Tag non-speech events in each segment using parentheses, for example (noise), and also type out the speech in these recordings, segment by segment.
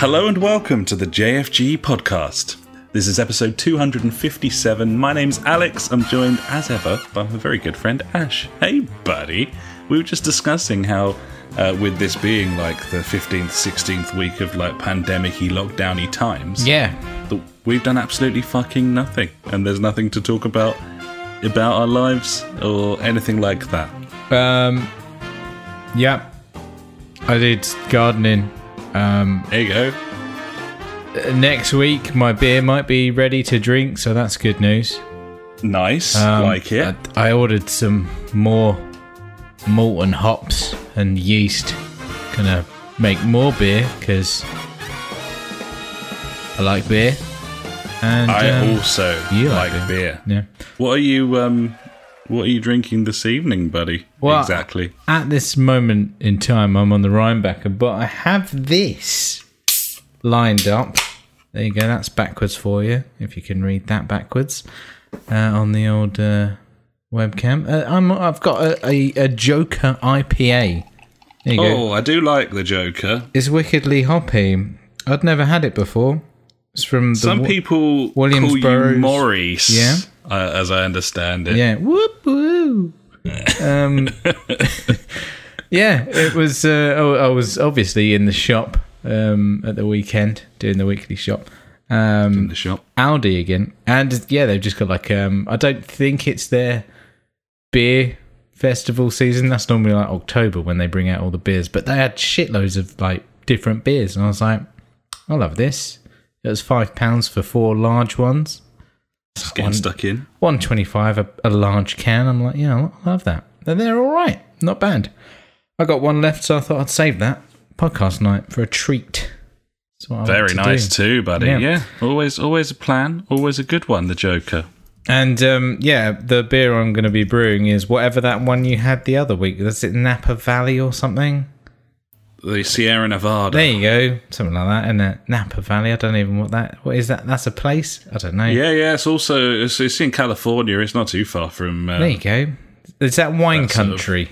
Hello and welcome to the JFG podcast. This is episode 257. My name's Alex. I'm joined, as ever, by my very good friend Ash. Hey, buddy. We were just discussing how, uh, with this being like the 15th, 16th week of like pandemic y, lockdown y times, Yeah. that we've done absolutely fucking nothing. And there's nothing to talk about about our lives or anything like that. Um. Yeah. I did gardening. Um. There you go. uh, Next week, my beer might be ready to drink, so that's good news. Nice. Um, like it. I, I ordered some more malt and hops and yeast. Gonna make more beer because I like beer. And I um, also you like like beer. yeah. What are you um what are you drinking this evening, buddy? Well, exactly. At this moment in time, I'm on the Rhinebacker, but I have this lined up. There you go. That's backwards for you, if you can read that backwards uh, on the old uh, webcam. Uh, I'm, I've got a, a, a Joker IPA. There you go. Oh, I do like the Joker. It's wickedly hoppy. I'd never had it before. It's from the Some wa- people call you Maurice. Yeah. Uh, as I understand it. Yeah. Whoop woo. um, (laughs) yeah, it was. Uh, oh, I was obviously in the shop um, at the weekend doing the weekly shop. In Um, the shop. Aldi again, and yeah, they've just got like. Um, I don't think it's their beer festival season. That's normally like October when they bring out all the beers, but they had shitloads of like different beers, and I was like, I love this. It was five pounds for four large ones. Just getting one- stuck in. One twenty five a, a large can. I'm like, yeah, I love that. And they're all right, not bad. I got one left, so I thought I'd save that podcast night for a treat. Very nice do. too, buddy. Yeah. Yeah. Always always a plan. Always a good one, the Joker. And um, yeah, the beer I'm going to be brewing is whatever that one you had the other week. Is it Napa Valley or something? The Sierra Nevada. There you go, something like that. And uh, Napa Valley, I don't even what that. What is that? That's a place. I don't know. Yeah, yeah. It's also it's, it's in California. It's not too far from. Uh, There you go. It's that wine That sort of- country?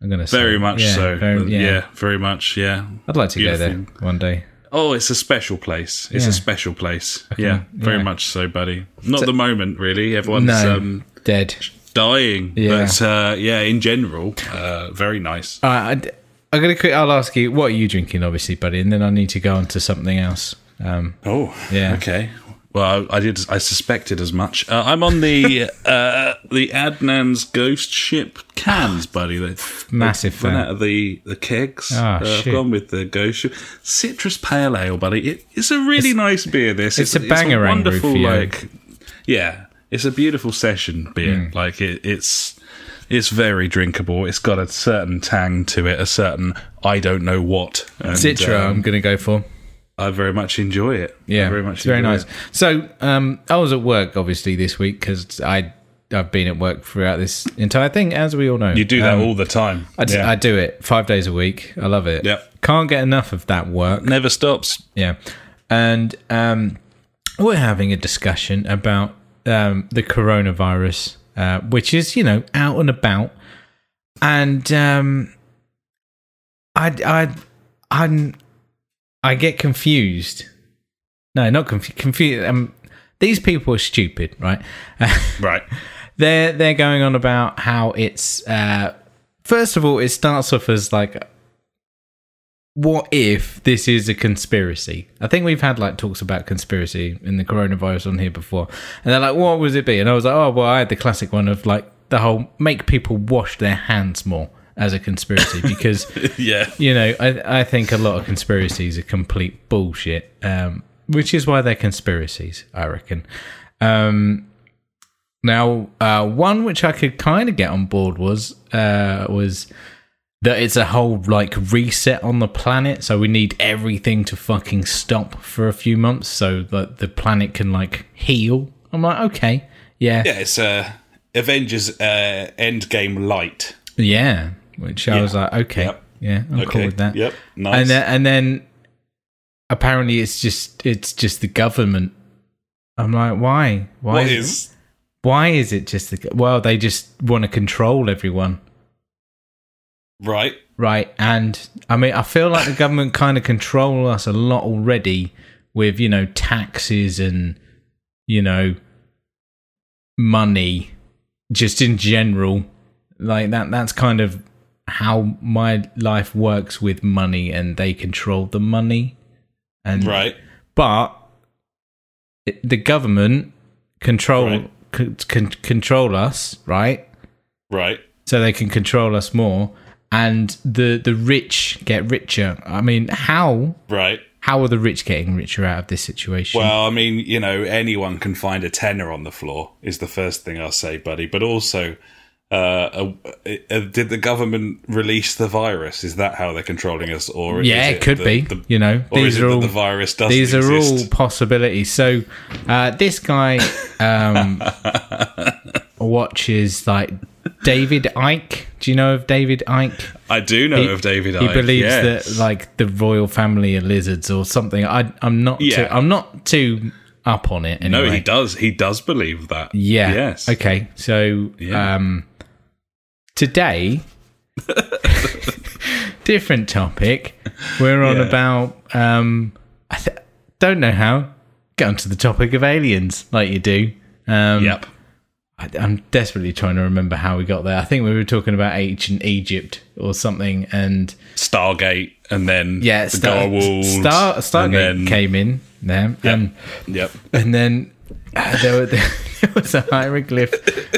I'm going to say very much Yeah, so. very- yeah. yeah. very much. Yeah. I'd like to go there one day. Oh, it's a special place. It's Yeah. a special place. yeah, very much so, buddy. Not the moment, really. Everyone's No, um, dead. dying. Yeah. But uh, yeah, in general, uh, very nice. I, I'm going to quick. I'll ask you, what are you drinking, obviously, buddy, and then I need to go on to something else. Um, Oh, Yeah. Okay. Well, I, I did. I suspected as much. Uh, I'm on the (laughs) uh, the Adnams Ghost Ship cans, buddy. They, Massive run fan. out of the the kegs. Ah, uh, I've gone with the Ghost Ship citrus pale ale, buddy. It, it's a really nice beer. This it's a Bangarang wonderful, like yeah, it's a beautiful session beer. Mm. Like it, it's it's very drinkable. It's got a certain tang to it, a certain I don't know what. And, Citra, um, I'm going to go for. I very much enjoy it. I Yeah, very much. it's very nice. it. So, um, I was at work obviously this week because I I've been at work throughout this entire thing, as we all know. You do that Um, all the time. I, d- yeah. I do it five days a week. I love it. Yep. Can't get enough of that work. Never stops. Yeah, and um, we're having a discussion about um, the coronavirus, uh, which is you know out and about, and um, I I I'm I get confused. No, not confused. Confused. Um, these people are stupid, right? (laughs) Right. they're they're going on about how it's uh first of all it starts off as like what if this is a conspiracy i think we've had like talks about conspiracy in the coronavirus on here before and they're like what was it be and i was like oh well i had the classic one of like the whole make people wash their hands more as a conspiracy because (laughs) Yeah. you know, I, I think a lot of conspiracies are complete bullshit, um, which is why they're conspiracies, I reckon. Um, now, uh, one which I could kind of get on board was uh, was that it's a whole like reset on the planet, so we need everything to fucking stop for a few months so that the planet can like heal. I'm like, okay, yeah, Yeah, it's uh, Avengers uh, Endgame Light. yeah. Which I Yeah. was like, okay, Yep. yeah, I'm Okay. cool with that. Yep. Nice. and then and then apparently it's just it's just the government. I'm like, why? Why what is, is? why is it just the? Well, they just want to control everyone. Right. right? And I mean, I feel like the government kind of control us a lot already with you know taxes and you know money, just in general. Like that. That's kind of how my life works with money, and they control the money. And Right. but the government control Right. con, con, control us, right? Right. so they can control us more and the the rich get richer i mean how Right. how are the rich getting richer out of this situation Well, I mean, you know, anyone can find a tenner on the floor is the first thing I'll say, buddy. But also, uh, uh, uh, did the government release the virus? Is that how they're controlling us, or yeah is it could the- be the- you know or is these it are that all the virus doesn't these are exist? all possibilities so uh, this guy um, (laughs) watches like david icke do you know of david icke I do know of David. Icke. He believes yes. that like the royal family are lizards or something i i'm not Yeah. too, i'm not too up on it no, he does. He does believe that. Yeah. Yes. Okay. So Yeah. um today (laughs) different topic. We're on Yeah. about um I th- don't know how get onto the topic of aliens like you do. Um Yep. I, I'm desperately trying to remember how we got there. I think we were talking about ancient Egypt or something and Stargate, and then yeah, the Star, Garwolves, Star Stargate then, came in there. And Yep. and then uh, there, were, (laughs) there was a hieroglyph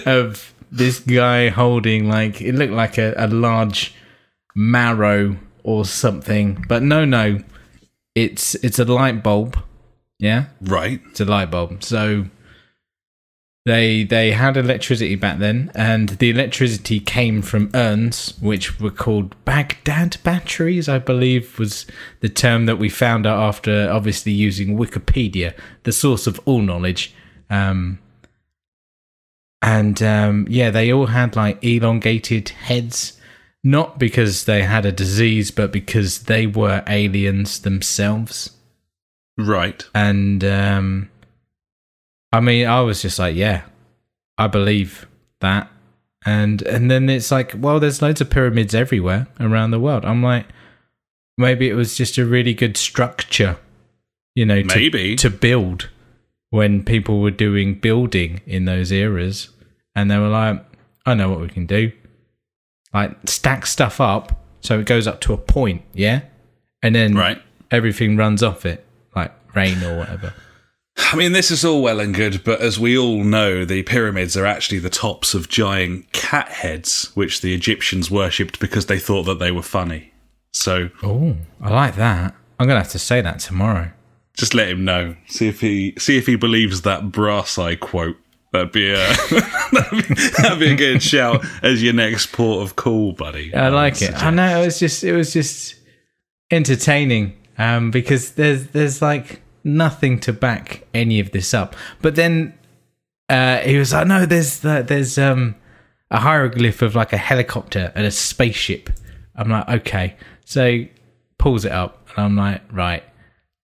of this guy holding like it looked like a, a large marrow or something, but no, no, it's it's a light bulb. Yeah, Right. it's a light bulb. So they they had electricity back then, and the electricity came from urns, which were called Baghdad batteries, I believe was the term that we found out after obviously using Wikipedia, the source of all knowledge. Um, and um, yeah, they all had like elongated heads, not because they had a disease, but because they were aliens themselves Right. and um i mean i was just like yeah i believe that. And and then it's like well there's loads of pyramids everywhere around the world. I'm like maybe it was just a really good structure you know to, Maybe. to build when people were doing building in those eras. And they were like i know what we can do. Like stack stuff up so it goes up to a point yeah? And then Right. everything runs off it like rain or whatever (laughs) I mean, this is all well and good, but as we all know, the pyramids are actually the tops of giant cat heads, which the Egyptians worshipped because they thought that they were funny. So Oh, I like that. I'm gonna have to say that tomorrow. just let him know. See if he see if he believes that brass eye quote. That'd be a (laughs) that'd, be, that'd be a good shout as your next port of call, buddy. I would like it. suggest. I know it was just it was just entertaining um, because there's there's like nothing to back any of this up. But then uh, he was like, no, there's the, there's um, a hieroglyph of like a helicopter and a spaceship. I'm like, okay. So pulls it up, and I'm like, right,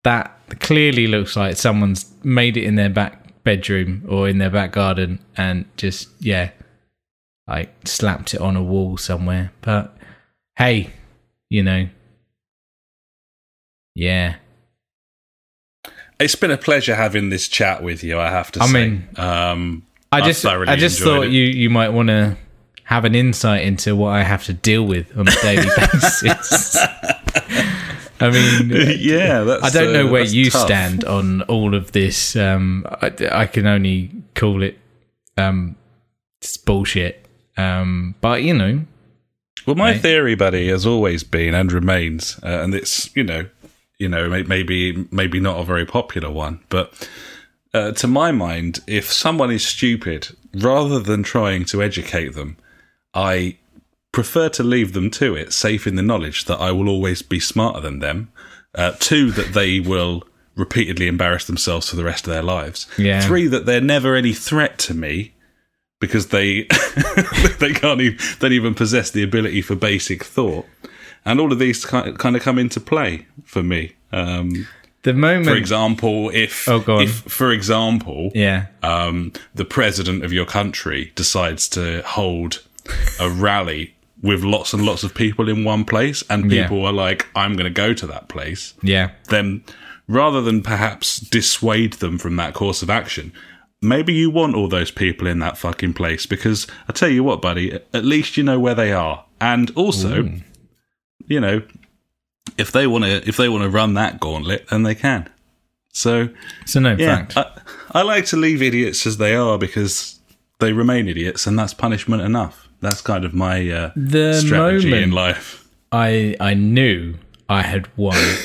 that clearly looks like someone's made it in their back bedroom or in their back garden and just yeah, like slapped it on a wall somewhere. But hey, you know, yeah. It's been a pleasure having this chat with you. I have to I say. mean, um, I just thoroughly I just thought it. you you might want to have an insight into what I have to deal with on a daily (laughs) basis. (laughs) I mean, yeah, that's, I don't know uh, where you tough. stand on all of this. Um, I, I can only call it um, it's bullshit. Um, but you know, Well, my Right. theory, buddy, has always been and remains, uh, and it's you know, you know, maybe maybe not a very popular one, but uh, to my mind, if someone is stupid, rather than trying to educate them, I prefer to leave them to it, safe in the knowledge that I will always be smarter than them. Uh, two, that they will repeatedly embarrass themselves for the rest of their lives. Yeah. Three, that they're never any threat to me because they (laughs) they can't even don't even possess the ability for basic thought. And all of these kind of come into play for me. Um, the moment, for example, if, Oh, if for example, yeah, um, the president of your country decides to hold a rally with lots and lots of people in one place, and Yeah. people are like, "I'm going to go to that place." Yeah. Then, rather than perhaps dissuade them from that course of action, maybe you want all those people in that fucking place because I tell you what, buddy, at least you know where they are, and also, you know, if they want to, if they want to run that gauntlet, then they can. So, So no yeah, fact. I, I like to leave idiots as they are because they remain idiots, and that's punishment enough. That's kind of my uh, the strategy in life. I I knew I had won (laughs)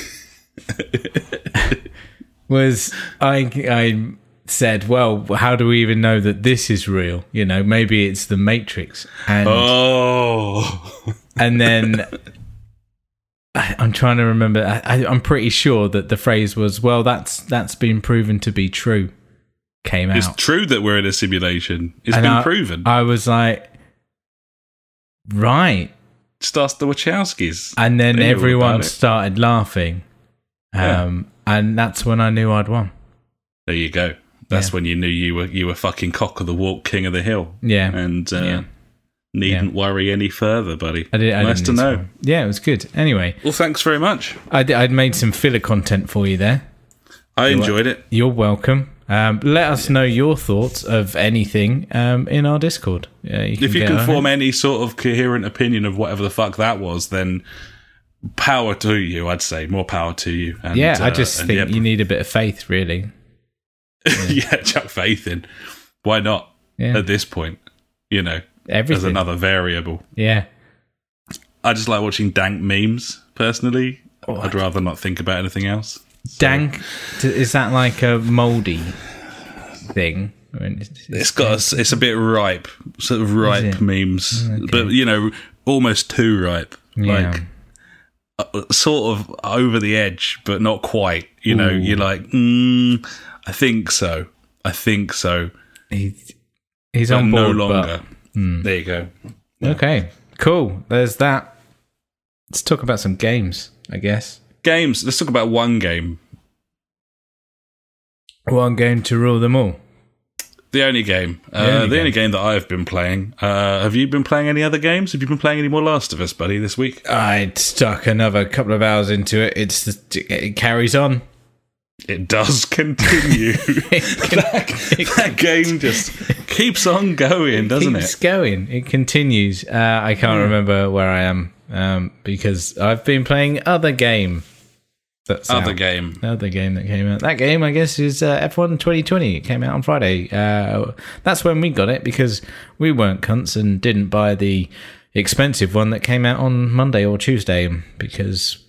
was I I said, well, how do we even know that this is real? You know, maybe it's the Matrix, and Oh, and then. (laughs) I, I'm trying to remember. I, I'm pretty sure that the phrase was, "Well, that's that's been proven to be true." Came out. it's true that we're in a simulation. It's And been I- proven. I was like, right. Ask the Wachowskis. And then They everyone started laughing. Yeah. Um, and that's when I knew I'd won. There you go. That's Yeah. when you knew you were you were fucking cock of the walk, king of the hill, Yeah. and uh, Yeah. Needn't worry any further, buddy. I did. I nice to know. one. Yeah, it was good. Anyway, Well, thanks very much. I I'd made some filler content for you there. I enjoyed it. You're welcome. Um, let us know your thoughts of anything um, in our Discord. Yeah, you If you can form it. any sort of coherent opinion of whatever the fuck that was, then power to you. I'd say more power to you. And, yeah, I uh, just and think yeah, you need a bit of faith, really. (laughs) yeah, chuck faith in. Why not? Yeah, At this point, you know, as another variable. yeah, I just like watching dank memes. Personally, Oh, I'd rather not think about anything else. dank. Is that like a mouldy thing? I mean, it's- It's got a, it's a bit ripe, sort of ripe memes, but you know, almost too ripe. Yeah. Like uh, sort of over the edge, but not quite. You know, Ooh. you're like, mm, I think so. I think so. he's he's But on no board. but- longer. There you go. Okay, cool. There's that. Let's talk about some games, I guess. Games. Let's talk about one game. One game to rule them all. The only game. Uh, The the only only, game. game that I've been playing. Uh, have you been playing any other games? Have you been playing any more Last of Us, buddy, this week? I stuck another couple of hours into it. It's it carries on. It does (laughs) continue. (laughs) that, that game just keeps on going, doesn't Keeps it? Keeps going. It continues. Uh, I can't remember where I am um, because I've been playing other game. That's Other out. game. Other game that came out. That game, I guess, is uh, F1 2020. It came out on Friday. Uh, that's when we got it because we weren't cunts and didn't buy the expensive one that came out on Monday or Tuesday because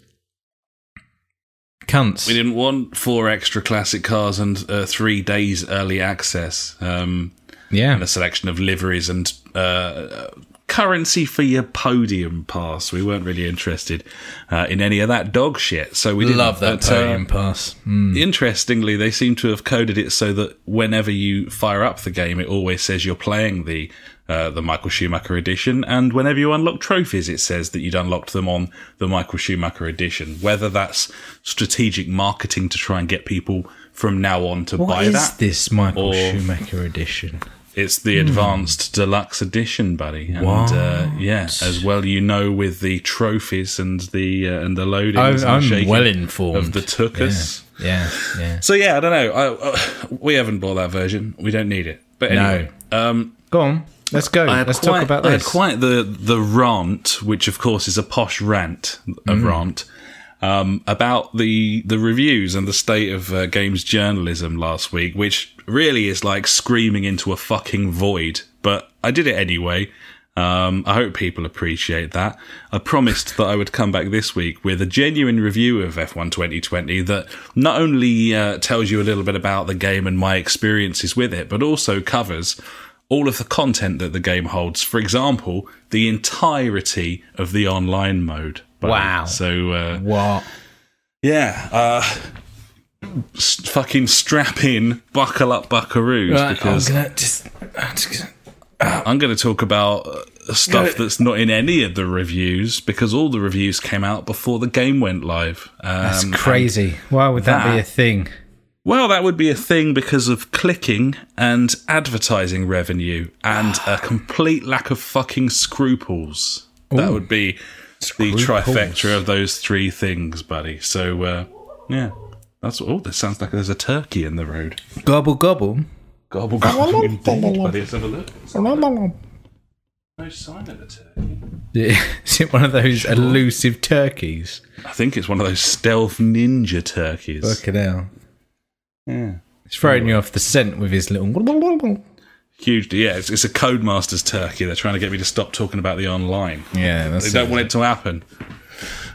cunts. We didn't want four extra classic cars and uh, three days early access, um, yeah. and a selection of liveries and uh, currency for your podium pass. We weren't really interested uh, in any of that dog shit, so we didn't. Love that But, uh, podium pass. Mm. Interestingly, they seem to have coded it so that whenever you fire up the game, it always says you're playing the uh, the Michael Schumacher edition, and whenever you unlock trophies, it says that you'd unlocked them on the Michael Schumacher edition. Whether that's strategic marketing to try and get people from now on to What buy is that, this Michael or- Schumacher edition? It's the advanced deluxe edition, buddy. And uh, yeah, as well you know with the trophies and the uh, and the loadings I'm, and the I'm well informed of the tukas. Yeah, yeah. So yeah, I don't know. I, uh, we haven't bought that version. We don't need it. But anyway, um, Go on, let's go. Let's quite, talk about I had quite the the rant, which of course is a posh rant, a Mm-hmm. rant um, about the the reviews and the state of uh, games journalism last week, which really is like screaming into a fucking void. But I did it anyway. Um, I hope people appreciate that. I promised that I would come back this week with a genuine review of F1 2020 that not only uh, tells you a little bit about the game and my experiences with it, but also covers all of the content that the game holds. For example, the entirety of the online mode. buddy. Wow. So, uh, what? yeah, uh, fucking strap in, buckle up, buckaroos, Right, I'm because gonna just. I'm just gonna, I'm going to talk about uh, stuff that's not in any of the reviews because all the reviews came out before the game went live. Um, that's crazy. Why would that, be a thing? Well, that would be a thing because of clicking and advertising revenue and a (sighs) complete lack of fucking scruples. that would be the trifecta of those three things, buddy. So uh, yeah, that's oh, this sounds like there's a turkey in the road. Gobble gobble. Gobble gobble, indeed, buddy. Let's have a look. No sign of a turkey. (laughs) Is it one of those elusive turkeys? I think it's one of those stealth ninja turkeys. Look at hell. Yeah. He's throwing you off the scent with his little. Huge, yeah. It's, it's a Codemasters turkey. They're trying to get me to stop talking about the online. Yeah, They don't want it to happen.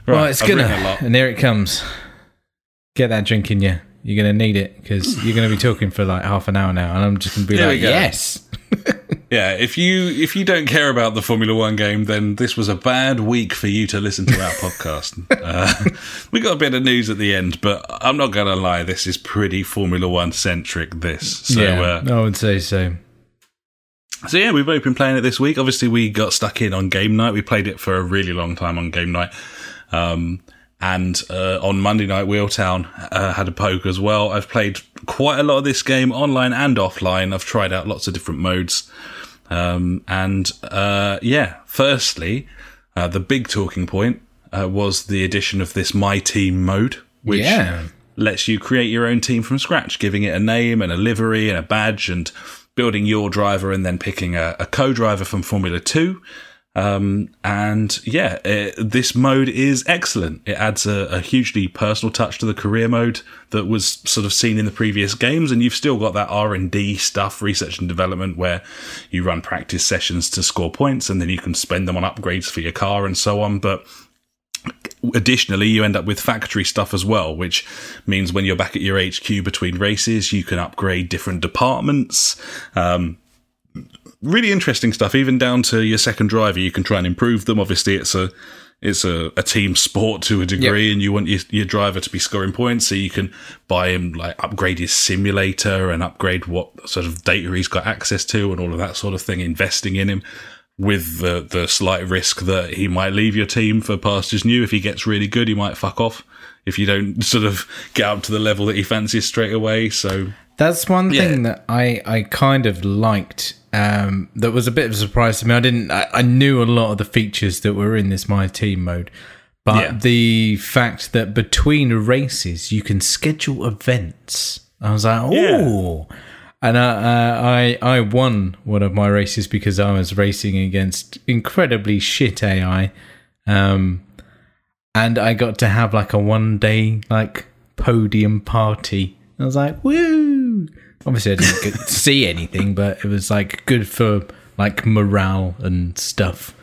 Well, it's I've gonna, and here it comes. Get that drink in you. You're gonna need it because you're gonna be talking for like half an hour now, and I'm just gonna be There like, yes. (laughs) Yeah, if you if you don't care about the Formula One game, then this was a bad week for you to listen to our podcast. (laughs) Uh, (laughs) we got a bit of news at the end, but I'm not going to lie, this is pretty Formula One centric. This, so yeah, uh, I would say so. so yeah, we've both been playing it this week. Obviously, we got stuck in on game night. We played it for a really long time on game night. Um, and uh, on Monday night, Wheeltown uh, had a poke as well. I've played quite a lot of this game online and offline. I've tried out lots of different modes. Um, and uh, yeah, firstly, uh, the big talking point uh, was the addition of this My Team mode, which yeah, lets you create your own team from scratch, giving it a name and a livery and a badge and building your driver and then picking a, a co-driver from Formula 2. Um, and yeah, uh this mode is excellent. It adds a, a hugely personal touch to the career mode that was sort of seen in the previous games, and you've still got that R and D stuff, research and development, where you run practice sessions to score points, and then you can spend them on upgrades for your car and so on. But additionally, you end up with factory stuff as well, which means when you're back at your HQ between races, you can upgrade different departments. Um, really interesting stuff, even down to your second driver. You can try and improve them. Obviously, it's a it's a, a team sport to a degree, and you want your, your driver to be scoring points, so you can buy him like upgrade his simulator and upgrade what sort of data he's got access to, and all of that sort of thing. Investing in him with the the slight risk that he might leave your team for pastures new. If he gets really good, he might fuck off. If you don't (laughs) sort of get up to the level that he fancies straight away, so that's one Yeah. thing that I I kind of liked. Um, that was a bit of a surprise to me. I didn't. I, I knew a lot of the features that were in this My Team mode, but Yeah. the fact that between races you can schedule events, I was like, Yeah. oh. And uh, uh, I I won one of my races because I was racing against incredibly shit AI, um, and I got to have like a one day like podium party. I was like, woo! Obviously, I didn't get (laughs) see anything, but it was like good for like morale and stuff.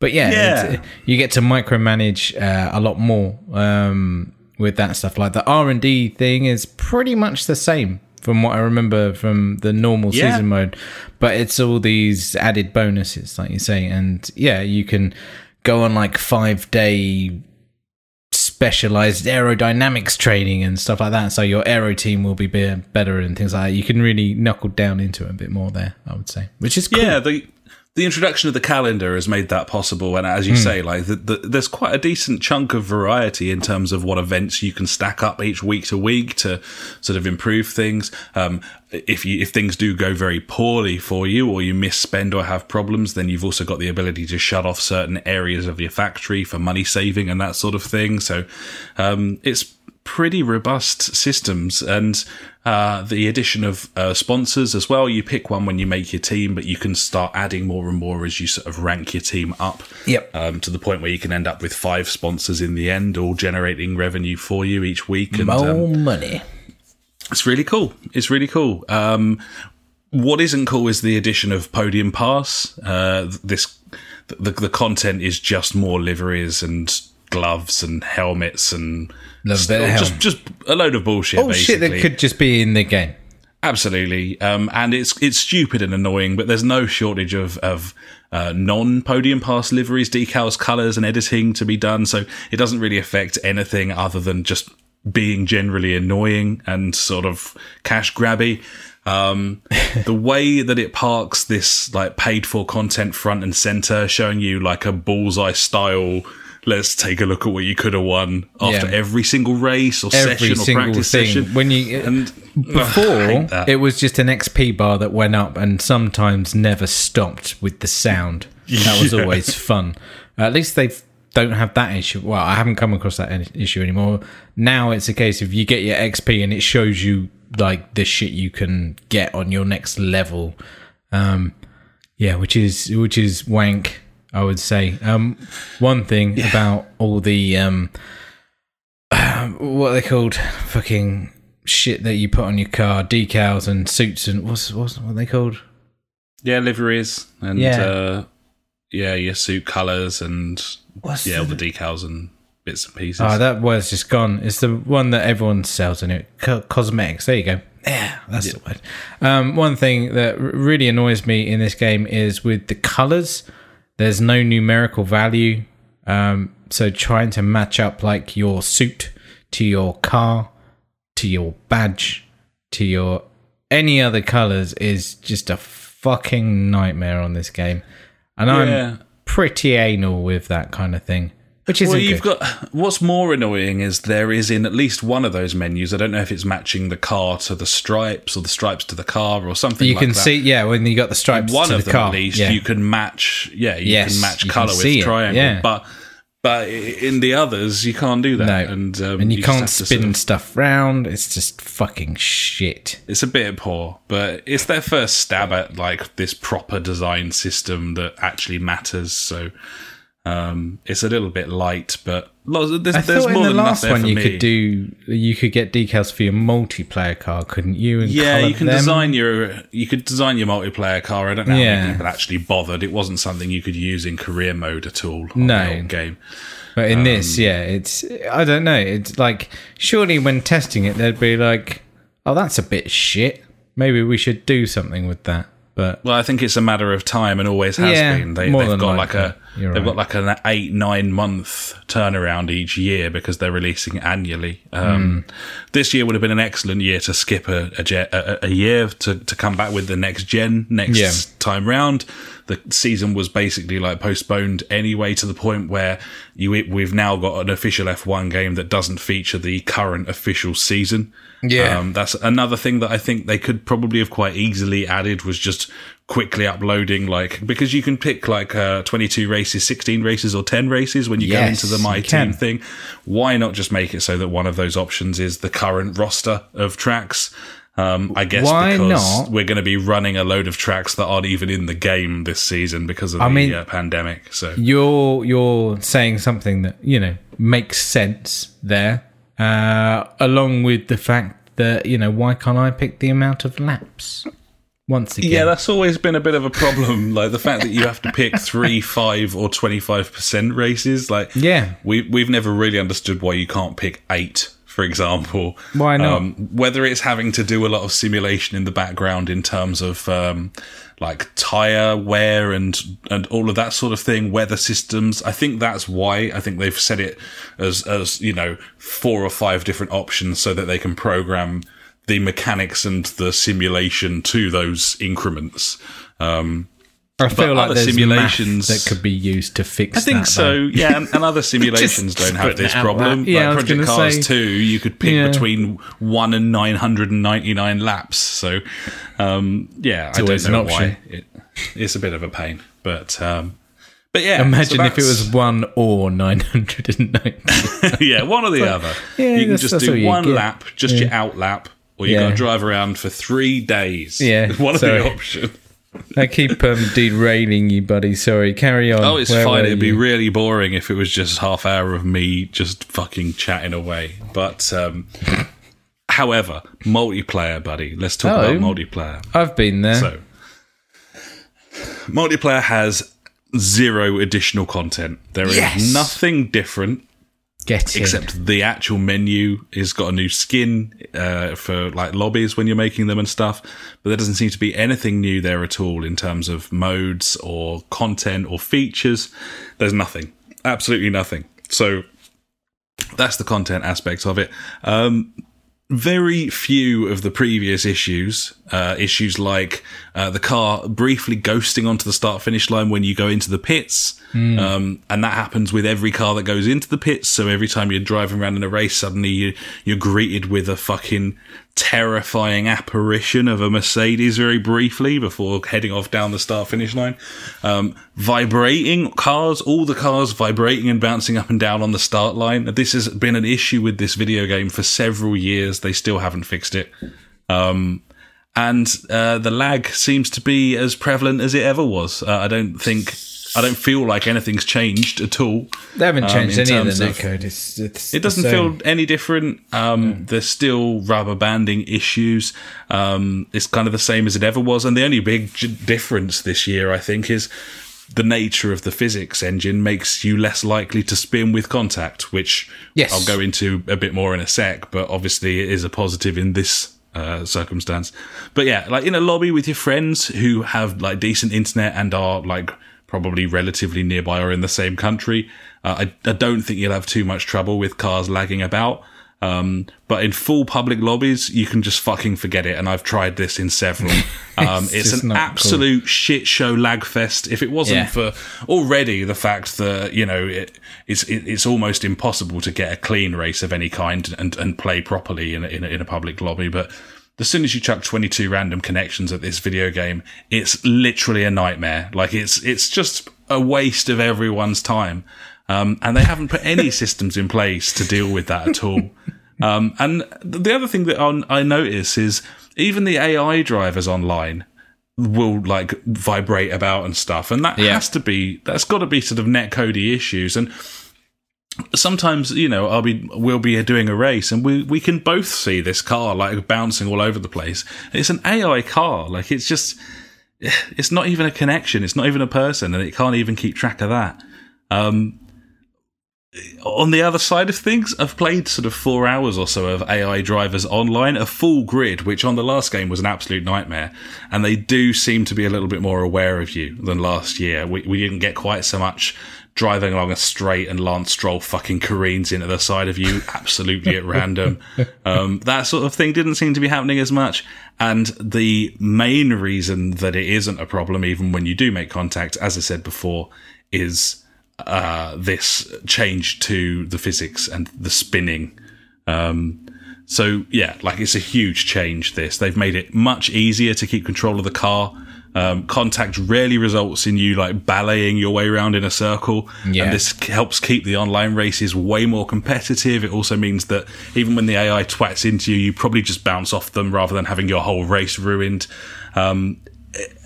But yeah, Yeah. you get to micromanage uh, a lot more um, with that stuff. Like the R and D thing is pretty much the same from what I remember from the normal Yeah. season mode, but it's all these added bonuses, like you say, and yeah, you can go on like five day specialized aerodynamics training and stuff like that. So your aero team will be be- better and things like that. You can really knuckle down into it a bit more there, I would say, which is cool. Yeah, the the introduction of the calendar has made that possible, and as you say, like the, the, there's quite a decent chunk of variety in terms of what events you can stack up each week to week to sort of improve things. Um, if you if things do go very poorly for you, or you misspend or have problems, then you've also got the ability to shut off certain areas of your factory for money saving and that sort of thing. So um, it's pretty robust systems and uh, the addition of uh, sponsors as well. You pick one when you make your team, but you can start adding more and more as you sort of rank your team up Yep. um, to the point where you can end up with five sponsors in the end, all generating revenue for you each week. And More um, money. it's really cool. It's really cool. Um, what isn't cool is the addition of Podium Pass. Uh, this the, the content is just more liveries and gloves and helmets and a just just a load of bullshit. Oh shit! basically. That could just be in the game. Absolutely, um, and it's it's stupid and annoying, but there's no shortage of of uh, non podium pass liveries, decals, colours, and editing to be done. So it doesn't really affect anything other than just being generally annoying and sort of cash grabby. Um, (laughs) the way that it parks this like paid for content front and center, showing you like a bullseye style let's take a look at what you could have won after Yeah. every single race or Every session or practice thing. session. When you and before that. it was just an XP bar that went up and sometimes never stopped with the sound. That was (laughs) Yeah. always fun. at least they don't have that issue. Well, I haven't come across that issue anymore. Now it's a case of you get your XP and it shows you like the shit you can get on your next level. Um, yeah, which is which is wank. I would say. Um, one thing about all the um, what are they called? Fucking shit that you put on your car, decals and suits and what's what's what are they called? yeah, liveries and Yeah. uh, yeah, your suit colours and What's yeah, all the decals and bits and pieces. Oh, that word's just gone. It's the one that everyone sells in it. Co- cosmetics. There you go. Yeah, that's the word. Um, one thing that r- really annoys me in this game is with the colors. There's no numerical value. Um, so trying to match up like your suit to your car, to your badge, to your any other colors is just a fucking nightmare on this game. And Yeah. I'm pretty anal with that kind of thing. Which isn't well, you've good. got what's more annoying is there is in at least one of those menus. I don't know if it's matching the car to the stripes or the stripes to the car or something. You like can that. see, yeah, when you got the stripes one to of the them car. at least yeah. you can match yeah you Yes, can match you color see with it, triangle yeah. but but in the others you can't do that no, and um, and you, just can't spin sort of- stuff round. It's just fucking shit. it's a bit poor but it's their first stab at like this proper design system that actually matters so um, it's a little bit light but lots, there's, I there's thought in more the than last one you me. could do, you could get decals for your multiplayer car, couldn't you? And Yeah, you can them? design your you could design your multiplayer car. I don't know how many people actually bothered. It wasn't something you could use in career mode at all. On No. the old game. But in Um, this, yeah, it's I don't know. It's like surely when testing it, they'd be like, "Oh, that's a bit shit. Maybe we should do something with that." But Well, I think it's a matter of time, and always has Yeah, been. They, than got like a You're they've got like an eight nine month turnaround each year because they're releasing annually. Um, Hmm. This year would have been an excellent year to skip a a, a, a year to, to come back with the next gen next Yeah. time round. The season was basically like postponed anyway to the point where you we've now got an official F1 game that doesn't feature the current official season. Yeah. Um, that's another thing that I think they could probably have quite easily added was just quickly uploading like because you can pick like uh, 22 races 16 races or 10 races when you go into the my team thing why not just make it so that one of those options is the current roster of tracks um, I guess Why because not? we're going to be running a load of tracks that aren't even in the game this season because of the mean- uh, pandemic. So you're you're saying something that you know makes sense there, uh, along with the fact that you know why can't I pick the amount of laps? Once again, Yeah, that's always been a bit of a problem. (laughs) Like the fact that you have to pick three, (laughs) five, or twenty-five percent races. Like, Yeah. we we've never really understood why you can't pick eight, for example. Why not? Um, whether it's having to do a lot of simulation in the background in terms of um, like tire wear and and all of that sort of thing, weather systems. I think that's why. I think they've set it as as you know four or five different options so that they can program the mechanics and the simulation to those increments. Um, I feel like there's simulations- that could be used to fix. I think that, so. Yeah, and, (laughs) and other simulations don't have this problem. there. Yeah, like Project Cars say- Two, you could pick Yeah. between one and nine hundred and ninety nine laps. So, um, yeah, I don't know why. It, it's a bit of a pain, but um, but yeah. Imagine so if it was one or nine hundred and ninety. (laughs) yeah, one or the other. yeah, you can just do one lap, just your out lap, or you Yeah. got to drive around for three days. Yeah, (laughs) one of the options. I keep um, derailing you, buddy. Sorry, carry on. Oh, it's Where fine. It'd be really boring if it was just half hour of me just fucking chatting away. But um, however, multiplayer, buddy. Let's talk Oh. about multiplayer. I've been there. So, multiplayer has zero additional content. There is Yes. nothing different Get except the actual menu has got a new skin uh, for like lobbies when you're making them and stuff. But there doesn't seem to be anything new there at all in terms of modes or content or features. There's nothing, absolutely nothing. So that's the content aspect of it. Um, very few of the previous issues, uh, issues like uh, the car briefly ghosting onto the start finish line when you go into the pits. Um, and that happens with every car that goes into the pits. So every time you're driving around in a race, suddenly you, you're greeted with a fucking terrifying apparition of a Mercedes very briefly before heading off down the start finish line. Um, vibrating cars, all the cars vibrating and bouncing up and down on the start line. This has been an issue with this video game for several years. They still haven't fixed it. Um, and uh, the lag seems to be as prevalent as it ever was. Uh, I don't think, I don't feel like anything's changed at all. They haven't Um, changed in any of the netcode. It's, it's It doesn't feel any different. Um, There's still rubber banding issues. Um, it's kind of the same as it ever was. And the only big difference this year, I think, is the nature of the physics engine makes you less likely to spin with contact, which Yes. I'll go into a bit more in a sec, but obviously it is a positive in this uh, circumstance. But yeah, like in a lobby with your friends who have like decent internet and are like probably relatively nearby or in the same country, uh, I, I don't think you'll have too much trouble with cars lagging about. Um, but in full public lobbies, you can just fucking forget it. And I've tried this in several. (laughs) Um, it's just an not cool. absolute shit show lag fest. If it wasn't Yeah. for already the fact that you know it, it's it, it's almost impossible to get a clean race of any kind and, and play properly in in, in a public lobby, but as soon as you chuck 22 random connections at this video game, it's literally a nightmare. Like it's it's just a waste of everyone's time. Um, and they haven't put any (laughs) systems in place to deal with that at all. Um, and the other thing that I notice is even the AI drivers online will like vibrate about and stuff, and that Yeah. has to be that's got to be sort of netcodey issues. And sometimes you know I'll be we'll be doing a race, and we we can both see this car like bouncing all over the place. It's an AI car, like it's just it's not even a connection. It's not even a person, and it can't even keep track of that. Um, on the other side of things, I've played sort of four hours or so of AI drivers online, a full grid, which on the last game was an absolute nightmare. And they do seem to be a little bit more aware of you than last year. We, we didn't get quite so much driving along a straight and Lance Stroll fucking careens into the side of you absolutely at random. (laughs) Um, that sort of thing didn't seem to be happening as much. And the main reason that it isn't a problem, even when you do make contact, as I said before, is uh, this change to the physics and the spinning. Um, so yeah, like it's a huge change. This they've made it much easier to keep control of the car. Um, contact rarely results in you like balleting your way around in a circle, Yeah. and this helps keep the online races way more competitive. It also means that even when the AI twats into you, you probably just bounce off them rather than having your whole race ruined. Um,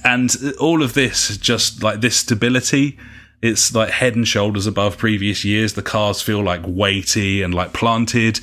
and all of this, just like this stability, it's like head and shoulders above previous years. The cars feel like weighty and like planted,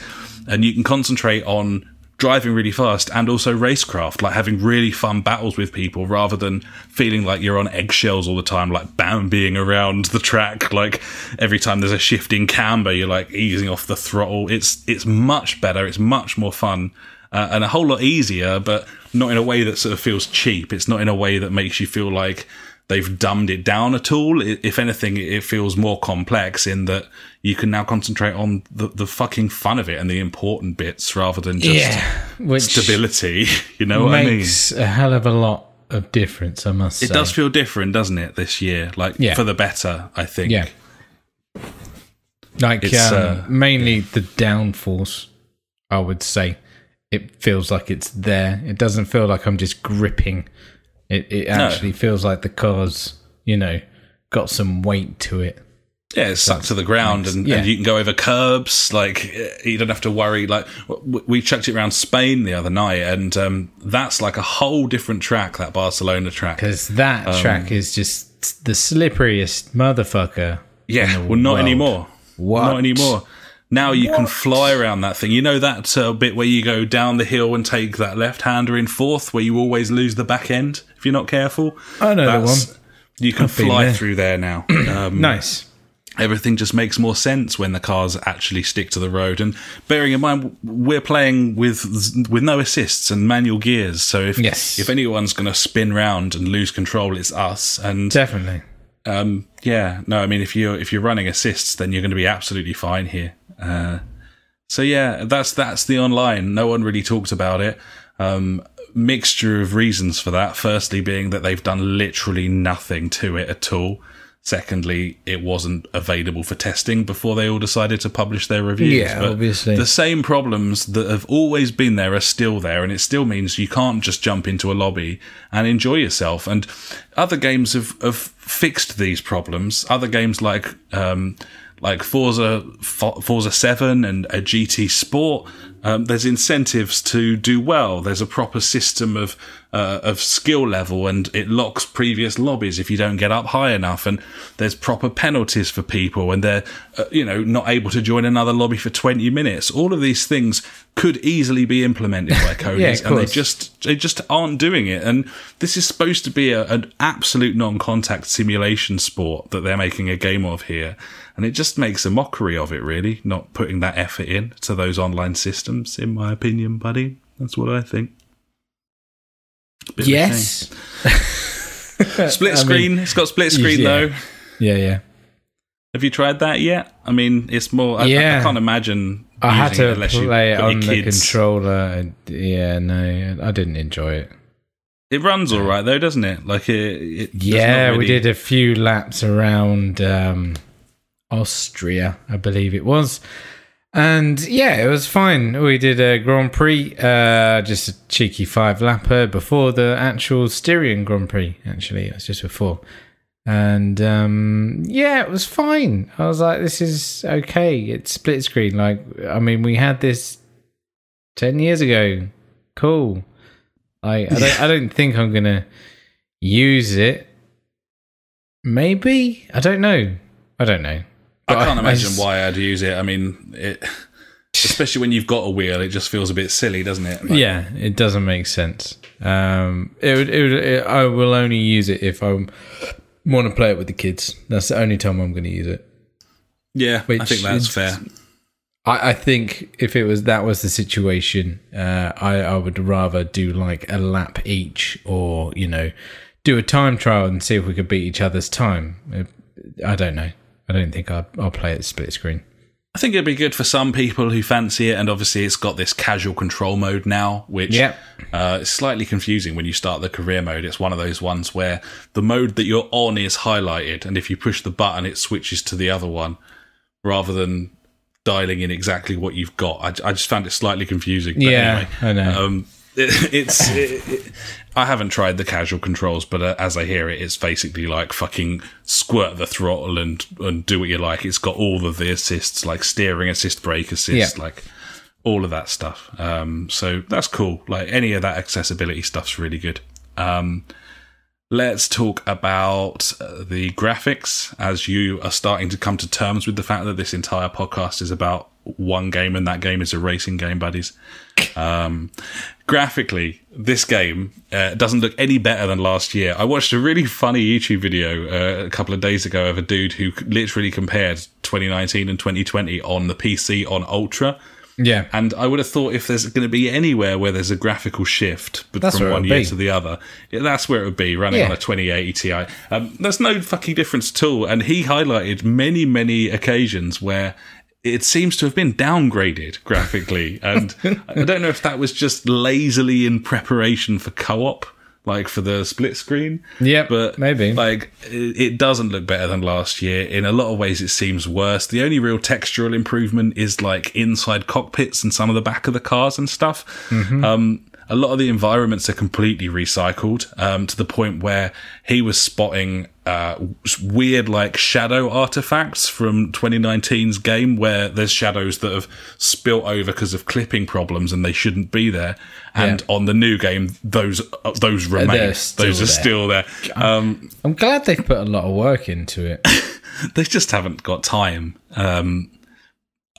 and you can concentrate on driving really fast and also racecraft, like having really fun battles with people rather than feeling like you're on eggshells all the time, like bambying around the track. (laughs) Like every time there's a shifting camber, you're like easing off the throttle. It's it's much better. It's much more fun. Uh, and a whole lot easier, but not in a way that sort of feels cheap. It's not in a way that makes you feel like they've dumbed it down at all. If anything, it feels more complex in that you can now concentrate on the, the fucking fun of it and the important bits rather than just yeah, stability. (laughs) You know what I mean? makes a hell of a lot of difference. I must say. It say. does feel different, doesn't it, this year? Like Yeah. for the better, I think. Yeah. Like um, uh, mainly the downforce, I would say. It feels like it's there. It doesn't feel like I'm just gripping. It it actually feels like the car's, you know, got some weight to it. Yeah, it's stuck to the ground, and, yeah. and you can go over curbs. Like eh, you don't have to worry. Like we chucked it around Spain the other night, and um, that's like a whole different track. That Barcelona track. Because that Um, track is just the slipperiest motherfucker. Yeah, well, not world. anymore. What? Not anymore. Now you can fly around that thing. You know that uh, bit where you go down the hill and take that left hander in fourth, where you always lose the back end if you're not careful. I know That's- one. You can been fly there. through there now. (clears throat) Um, Nice. everything just makes more sense when the cars actually stick to the road. And bearing in mind, we're playing with with no assists and manual gears, so if Yes. if anyone's going to spin round and lose control, it's us. And Definitely. um, yeah, no, I mean if you're if you're running assists, then you're going to be absolutely fine here. Uh, So yeah, that's that's the online. No one really talks about it. Um, mixture of reasons for that. Firstly, being that they've done literally nothing to it at all. Secondly, it wasn't available for testing before they all decided to publish their reviews. Yeah, But obviously. The same problems that have always been there are still there, and it still means you can't just jump into a lobby and enjoy yourself. And other games have, have fixed these problems. Other games like um, like Forza Forza Seven and a GT Sport, um, there's incentives to do well. There's a proper system of uh, of skill level, and it locks previous lobbies if you don't get up high enough. And there's proper penalties for people, and they're uh, you know not able to join another lobby for 20 minutes. All of these things could easily be implemented by (laughs) coders, Yeah, and they just they just aren't doing it. And this is supposed to be a, an absolute non-contact simulation sport that they're making a game of here, and it just makes a mockery of it. Really, not putting that effort in to those online systems, in my opinion, buddy. That's what I think. Bit Yes. (laughs) split I screen. mean, it's got split screen yeah. though. yeah, yeah. Have you tried that yet? I mean, it's more. I, I- I can't imagine. I had to play it on the controller. Yeah, no, I didn't enjoy it. It runs all right though, doesn't it? Like it. it Yeah, not we did a few laps around um, Austria, I believe it was. And yeah, it was fine. We did a Grand Prix, uh, just a cheeky five lapper before the actual Styrian Grand Prix, actually. It was just before. And um, yeah, it was fine. I was like, this is okay. It's split screen. Like, I mean, we had this 10 years ago. Cool. I, I, don't, I don't think I'm going to use it. Maybe? I don't know. I don't know. I can't imagine just- why I'd use it. I mean, it, especially when you've got a wheel, it just feels a bit silly, doesn't it? Like, yeah, it doesn't make sense. Um, it would, it would, it, I will only use it if I want to play it with the kids. That's the only time I'm going to use it. yeah. I think that's fair. I, I think if it was that was the situation, uh, I, I would rather do like a lap each, or you know, do a time trial and see if we could beat each other's time. Uh, I don't know. I don't think I'll, I'll play it split screen. I think it'd be good for some people who fancy it, and obviously it's got this casual control mode now, which Yep. uh, is slightly confusing when you start the career mode. It's one of those ones where the mode that you're on is highlighted, and if you push the button, it switches to the other one rather than dialing in exactly what you've got. I, I just found it slightly confusing. But Yeah, anyway, I know. Um, it, (laughs) it's. It, it, I haven't tried the casual controls, but uh, as I hear it, it's basically like fucking squirt the throttle and and do what you like. It's got all of the assists, like steering assist, brake assist, Yeah. like all of that stuff. Um, so that's cool. Like any of that accessibility stuff's really good. Um, let's talk about uh, the graphics as you are starting to come to terms with the fact that this entire podcast is about one game and that game is a racing game, buddies. Um, graphically, this game uh, doesn't look any better than last year. I watched a really funny YouTube video uh, a couple of days ago of a dude who literally compared 2019 and 2020 on the PC on Ultra. Yeah, And I would have thought if there's going to be anywhere where there's a graphical shift but That's from one year be. to the other, that's where it would be running Yeah. on a 2080 Ti. Um, there's no fucking difference at all. And he highlighted many, many occasions where it seems to have been downgraded graphically. and (laughs) I don't know if that was just lazily in preparation for co op. Like for the split screen, Yeah, but maybe. like it, it doesn't look better than last year. In a lot of ways, it seems worse. The only real textural improvement is like inside cockpits and some of the back of the cars and stuff. Um, a lot of the environments are completely recycled um, to the point where he was spotting uh, weird like shadow artifacts from 2019's game where there's shadows that have spilt over because of clipping problems and they shouldn't be there. And on the new game, those uh, those remain. Those are there. still there. Um, I'm glad they've put a lot of work into it. (laughs) they just haven't got time. Um,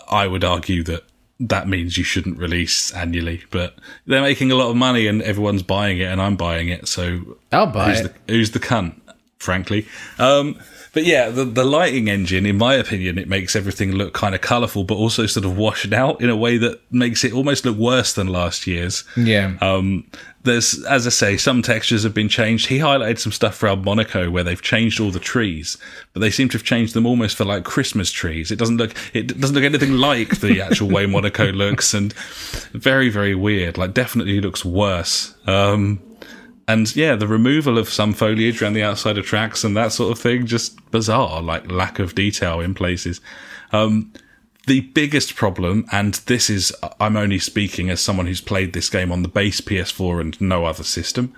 I would argue that that means you shouldn't release annually, but they're making a lot of money and everyone's buying it, and I'm buying it. So I'll buy who's it. the who's the cunt? frankly. Um, but yeah, the, the lighting engine, in my opinion, it makes everything look kind of colourful, but also sort of washed out in a way that makes it almost look worse than last year's. Yeah. Um, there's, as I say, some textures have been changed. He highlighted some stuff for Monaco where they've changed all the trees, but they seem to have changed them almost for like Christmas trees. It doesn't look, it doesn't look anything like the actual way Monaco (laughs) looks, and very, very weird. Like, definitely looks worse. Um, and yeah, the removal of some foliage around the outside of tracks and that sort of thing, just bizarre, like lack of detail in places. Um, the biggest problem, and this is, I'm only speaking as someone who's played this game on the base PS4 and no other system,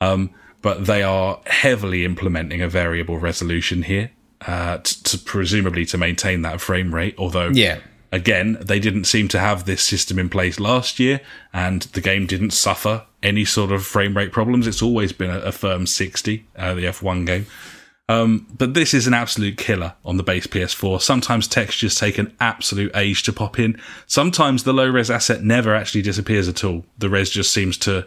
um, but they are heavily implementing a variable resolution here, uh, to, to presumably to maintain that frame rate, although yeah. Again, they didn't seem to have this system in place last year, and the game didn't suffer any sort of frame rate problems. It's always been a, a firm 60, uh, the F1 game. Um, but this is an absolute killer on the base PS4. Sometimes textures take an absolute age to pop in. Sometimes the low res asset never actually disappears at all. The res just seems to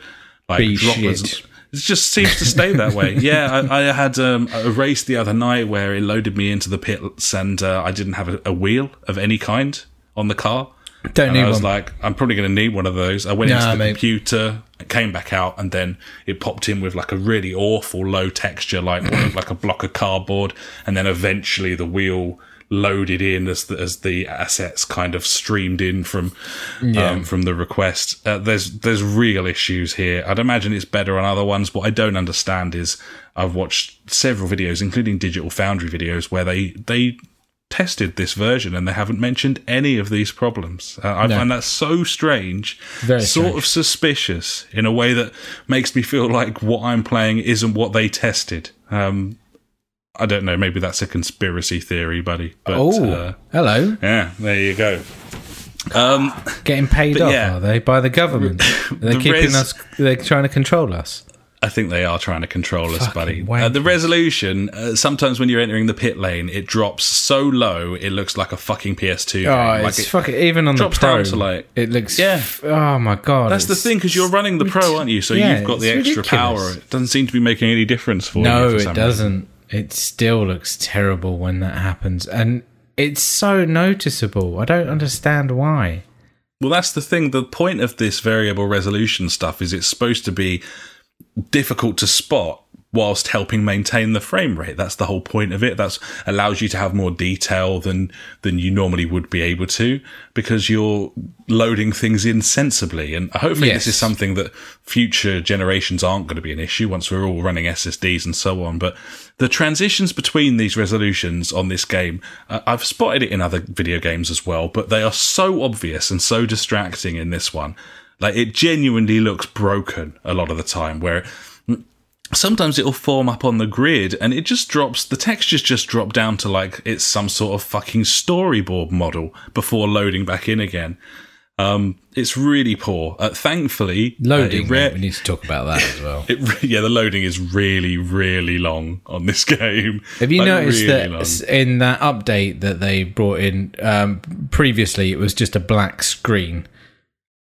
like Be drop shit. as- it just seems to stay that way. (laughs) yeah, I, I had um, a race the other night where it loaded me into the pits and uh, I didn't have a, a wheel of any kind on the car. Don't And need I was one. like, I'm probably going to need one of those. I went Nah, into the mate. computer, came back out, and then it popped in with like a really awful low texture, like like a block of cardboard. And then eventually the wheel loaded in as the, as the assets kind of streamed in from um, from the request. Uh, there's there's real issues here. I'd imagine it's better on other ones. What I don't understand is I've watched several videos, including Digital Foundry videos, where they they tested this version and they haven't mentioned any of these problems. Uh, I No. find that so strange, Very sort strange. of suspicious in a way that makes me feel like what I'm playing isn't what they tested. Um, I don't know. Maybe that's a conspiracy theory, buddy. But oh, uh, hello. yeah, there you go. Um, Getting paid off, yeah. are they, by the government? (laughs) They're The keeping res- us, they're trying to control us. I think they are trying to control us, buddy. Uh, the resolution, uh, sometimes when you're entering the pit lane, it drops so low it looks like a fucking PS2 game. Oh, Like it's it- fucking, even on the pro, down to, like- it looks, Yeah. f- oh my God. That's the thing because you're running the pro, aren't you? So Yeah, you've got the extra ridiculous. power. It doesn't seem to be making any difference for you. No, it doesn't. It still looks terrible when that happens. And it's so noticeable. I don't understand why. Well, that's the thing. The point of this variable resolution stuff is it's supposed to be difficult to spot whilst helping maintain the frame rate. That's the whole point of it. That's allows you to have more detail than than you normally would be able to because you're loading things in sensibly. And hopefully this is something that future generations aren't going to be an issue once we're all running SSDs and so on. But the transitions between these resolutions on this game, uh, I've spotted it in other video games as well, but they are so obvious and so distracting in this one. Like it genuinely looks broken a lot of the time where sometimes it'll form up on the grid and it just drops the textures just drop down to like it's some sort of fucking storyboard model before loading back in again um it's really poor uh, thankfully uh, Loading. it re- we need to talk about that as well. (laughs) it yeah the loading is really really long on this (laughs) game Have you Like, noticed really that long. in that update that they brought in um, previously, it was just a black screen.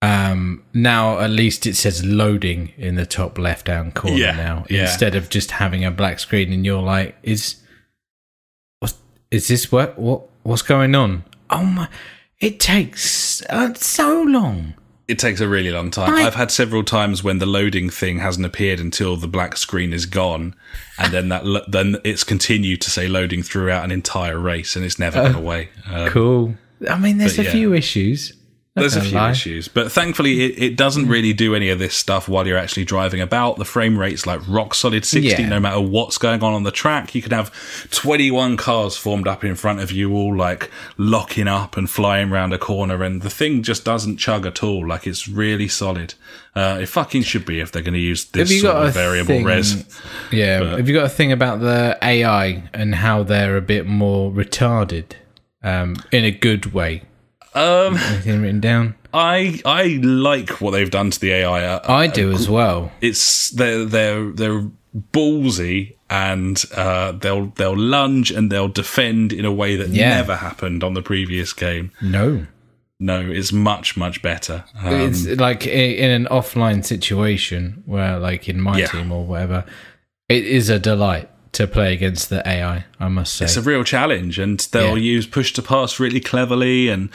Um, now at least it says loading in the top left hand corner Yeah, now yeah. instead of just having a black screen, and you're like, is what is this? What what what's going on? Oh my! It takes uh, so long. it takes a really long time. I- I've had several times when the loading thing hasn't appeared until the black screen is gone, and then that lo- then it's continued to say loading throughout an entire race, and it's never gone away. Um, Cool. I mean, there's a yeah. few issues. There's a few lie. issues, but thankfully it, it doesn't really do any of this stuff while you're actually driving about. The frame rate's like rock solid 60, Yeah. no matter what's going on on the track. You can have 21 cars formed up in front of you, all like locking up and flying around a corner, and the thing just doesn't chug at all. Like it's really solid. Uh, it fucking should be if they're going to use this sort of variable thing- res. Yeah. Have you got a thing about the AI and how they're a bit more retarded um, in a good way? Um, Anything written down? I I like what they've done to the AI. Uh, I do as well. it's they're they're they're ballsy and uh, they'll they'll lunge and they'll defend in a way that Yeah. never happened on the previous game. No. No, it's much much better. Um, it's like in an offline situation where, like in my Yeah. team or whatever, it is a delight to play against the AI. I must say it's a real challenge, and they'll Yeah. use push to pass really cleverly. And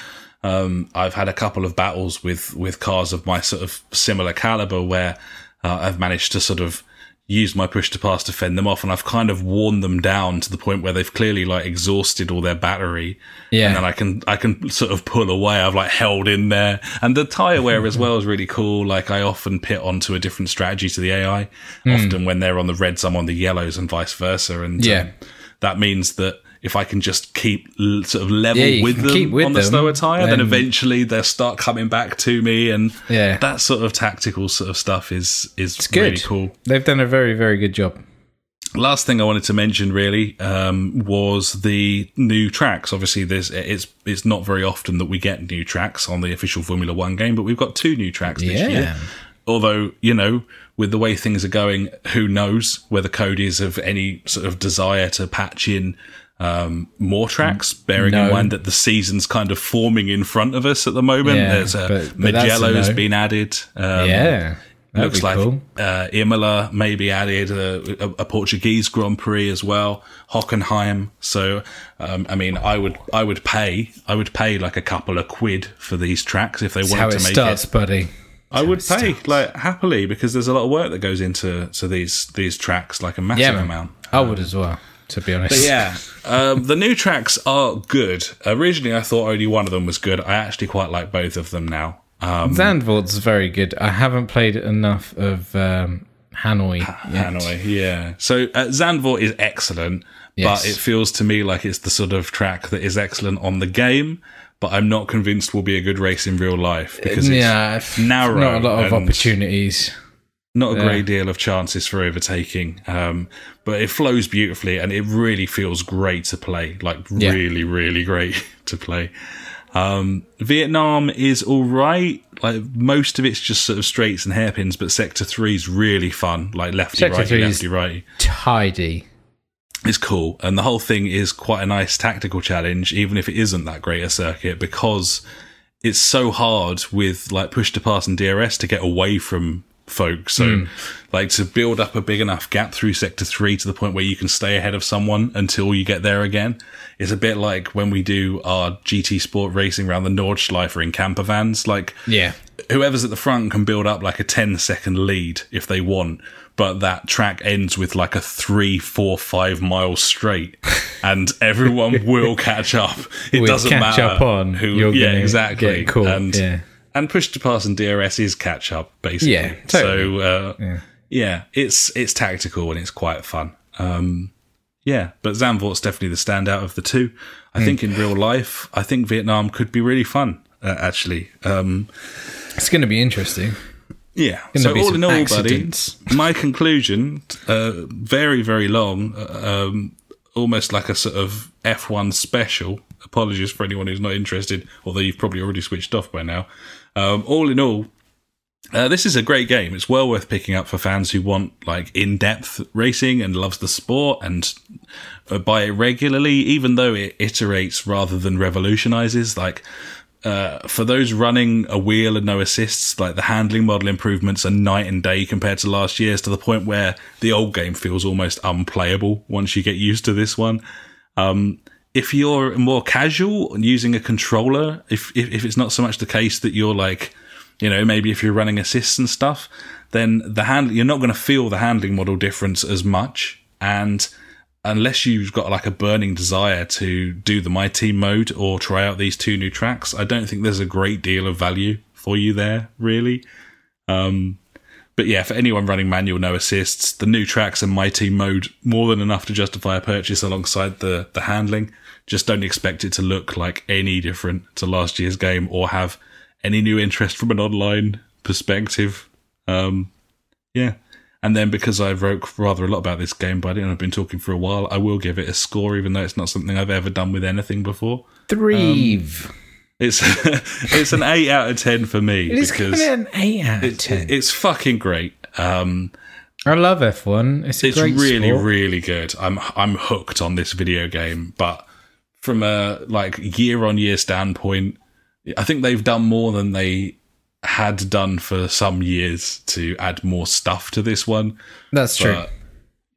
um, I've had a couple of battles with with cars of my sort of similar caliber where uh, I've managed to sort of use my push to pass to fend them off, and I've kind of worn them down to the point where they've clearly like exhausted all their battery. Yeah. and then I can I can sort of pull away. I've like held in there, and the tire wear as well is really cool. Like I often pit onto a different strategy to the AI. Hmm. Often when they're on the reds, I'm on the yellows, and vice versa. And Yeah. um, that means that if I can just keep sort of level Yeah, with them with on the them, slower tire, then then- eventually they'll start coming back to me, and Yeah. that sort of tactical sort of stuff is is good. really cool. They've done a very, very good job. Last thing I wanted to mention really um, was the new tracks. Obviously, there's it's it's not very often that we get new tracks on the official Formula One game, but we've got two new tracks this Yeah. year. Although you know, with the way things are going, who knows whether is of any sort of desire to patch in um, more tracks, bearing in mind that the season's kind of forming in front of us at the moment. Yeah, There's a but- but that's a Mugello's no. been added. Um, yeah. Looks like cool. uh, Imola maybe added a, a, a Portuguese Grand Prix as well, Hockenheim. So, um, I mean, I would I would pay I would pay like a couple of quid for these tracks if they That's wanted to it make starts, it. buddy. I would pay like happily because there's a lot of work that goes into to these these tracks, like a massive Yeah, amount. I would as well, to be honest. But yeah, um, the new tracks are good. Originally, I thought only one of them was good. I actually quite like both of them now. Um, Zandvoort's very good. I haven't played enough of um, Hanoi yet. Hanoi, yeah. So uh, Zandvoort is excellent, Yes. but it feels to me like it's the sort of track that is excellent on the game, but I'm not convinced will be a good race in real life because it's yeah, narrow not a lot of opportunities. Not a Yeah. great deal of chances for overtaking. Um, but it flows beautifully and it really feels great to play, like Yeah. really, really great (laughs) to play. Um, Vietnam is all right. Like most of it's just sort of straights and hairpins, but Sector Three is really fun. Like lefty, Sector righty, lefty, righty. Tidy. It's cool, and the whole thing is quite a nice tactical challenge, even if it isn't that great a circuit, because it's so hard with like push to pass and DRS to get away from folks. So, hmm. like to build up a big enough gap through sector three to the point where you can stay ahead of someone until you get there again. It's a bit like when we do our GT Sport racing around the Nordschleifer in camper vans. Like, Yeah. whoever's at the front can build up like a 10 second lead if they want but that track ends with like a three four five miles straight (laughs) and everyone will catch up it Will doesn't catch matter up on, who you're yeah exactly and yeah. And push to pass and drs is catch up basically Yeah, totally. so uh, yeah. it's it's tactical and it's quite fun um yeah, but Zandvoort's definitely the standout of the two. I think in real life, I think Vietnam could be really fun, uh, actually. Um, It's going to be interesting. yeah. So all in all, accidents. buddy, my conclusion, uh, very very long, uh, um, almost like a sort of F1 special. Apologies for anyone who's not interested, although you've probably already switched off by now. Um, all in all, uh, this is a great game. It's well worth picking up for fans who want like in-depth racing and loves the sport and uh, buy it regularly, even though it iterates rather than revolutionizes. Like uh, for those running a wheel and no assists, like the handling model improvements are night and day compared to last year's, to the point where the old game feels almost unplayable once you get used to this one. Um, if you're more casual and using a controller, if, if if it's not so much the case that you're like, you know, maybe if you're running assists and stuff, then the hand you're not going to feel the handling model difference as much, and unless you've got like a burning desire to do the my team mode or try out these two new tracks, I don't think there's a great deal of value for you there, really. Um, but yeah, for anyone running manual no assists, the new tracks and my team mode more than enough to justify a purchase alongside the the handling. Just don't expect it to look like any different to last year's game or have any new interest from an online perspective. Um, yeah. And then because I wrote rather a lot about this game, but I've been talking for a while, I will give it a score, even though it's not something I've ever done with anything before. Threve. It's (laughs) it's an eight out of ten for me it is because kind of an 8 out of it's, 10. it's fucking great. Um, I love F1. It's a it's great really sport. really good i'm i'm hooked on this video game but from a like year on year standpoint i think they've done more than they had done for some years to add more stuff to this one That's true.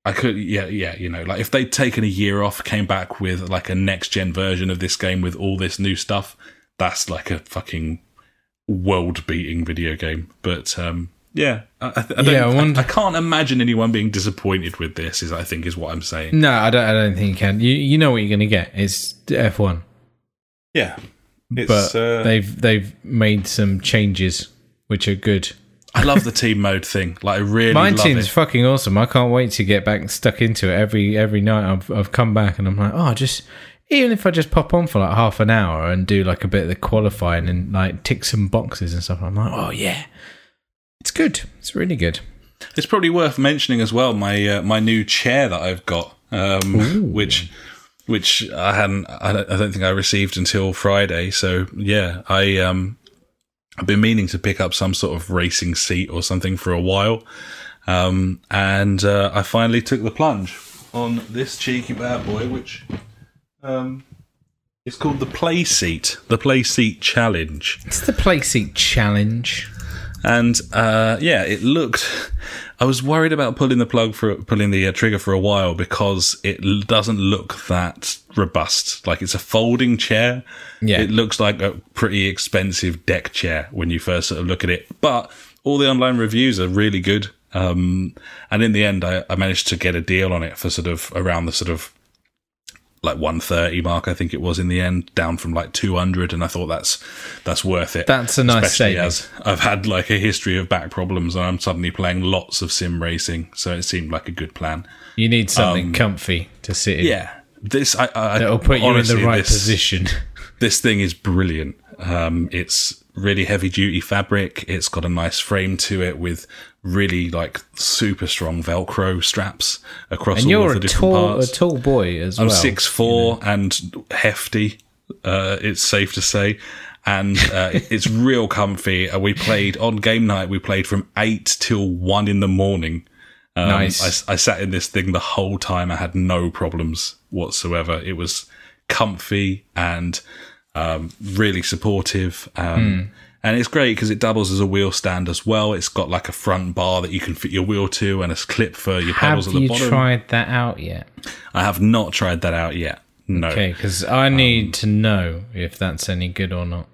I could, yeah, yeah, you know, like if they'd taken a year off, came back with like a next gen version of this game with all this new stuff, that's like a fucking world beating video game. But um, yeah, I, I, I Yeah, I I, wonder- I can't imagine anyone being disappointed with this. Is I think is what I'm saying. No, I don't. I don't think you can. You you know what you're going to get. It's F one, Yeah, it's. but uh, they've they've made some changes which are good. I love the team mode thing. Like I really My team's it. fucking awesome. I can't wait to get back stuck into it. Every every night I've I've come back and I'm like, oh, just even if I just pop on for like half an hour and do like a bit of the qualifying and like tick some boxes and stuff, I'm like, oh yeah, it's good. It's really good. It's probably worth mentioning as well my uh, my new chair that I've got, um, which which I hadn't I don't, I don't think I received until Friday. So yeah, I um I've been meaning to pick up some sort of racing seat or something for a while, um, and uh, I finally took the plunge on this cheeky bad boy, which um. It's called the Playseat, the Playseat Challenge. It's the playseat challenge. And uh, yeah, it looked. I was worried about pulling the plug for pulling the uh, trigger for a while because it l- doesn't look that robust. Like it's a folding chair. Yeah. it looks like a pretty expensive deck chair when you first sort of look at it. But all the online reviews are really good. Um, and in the end, I, I managed to get a deal on it for sort of around the sort of like 130 mark i think it was in the end down from like 200 and i thought that's that's worth it That's a nice especially saving. as i've had like a history of back problems and i'm suddenly playing lots of sim racing so it seemed like a good plan You need something comfy to sit in. Um, yeah this i, I That'll put you honestly, in the right this, position. (laughs) this thing is brilliant um it's really heavy duty fabric it's got a nice frame to it with really like super strong velcro straps across And all you're of the a different tall, a tall boy as well. I'm six four and hefty. Uh, it's safe to say, and uh, it's real comfy. Uh, we played on game night. We played from eight till one in the morning. Um, Nice. I, I sat in this thing the whole time. I had no problems whatsoever. It was comfy and um, really supportive. Um, And it's great because it doubles as a wheel stand as well. It's got like a front bar that you can fit your wheel to and a clip for your pedals Have at the bottom. Have you tried that out yet? I have not tried that out yet. No. Okay, because I um, need to know if that's any good or not.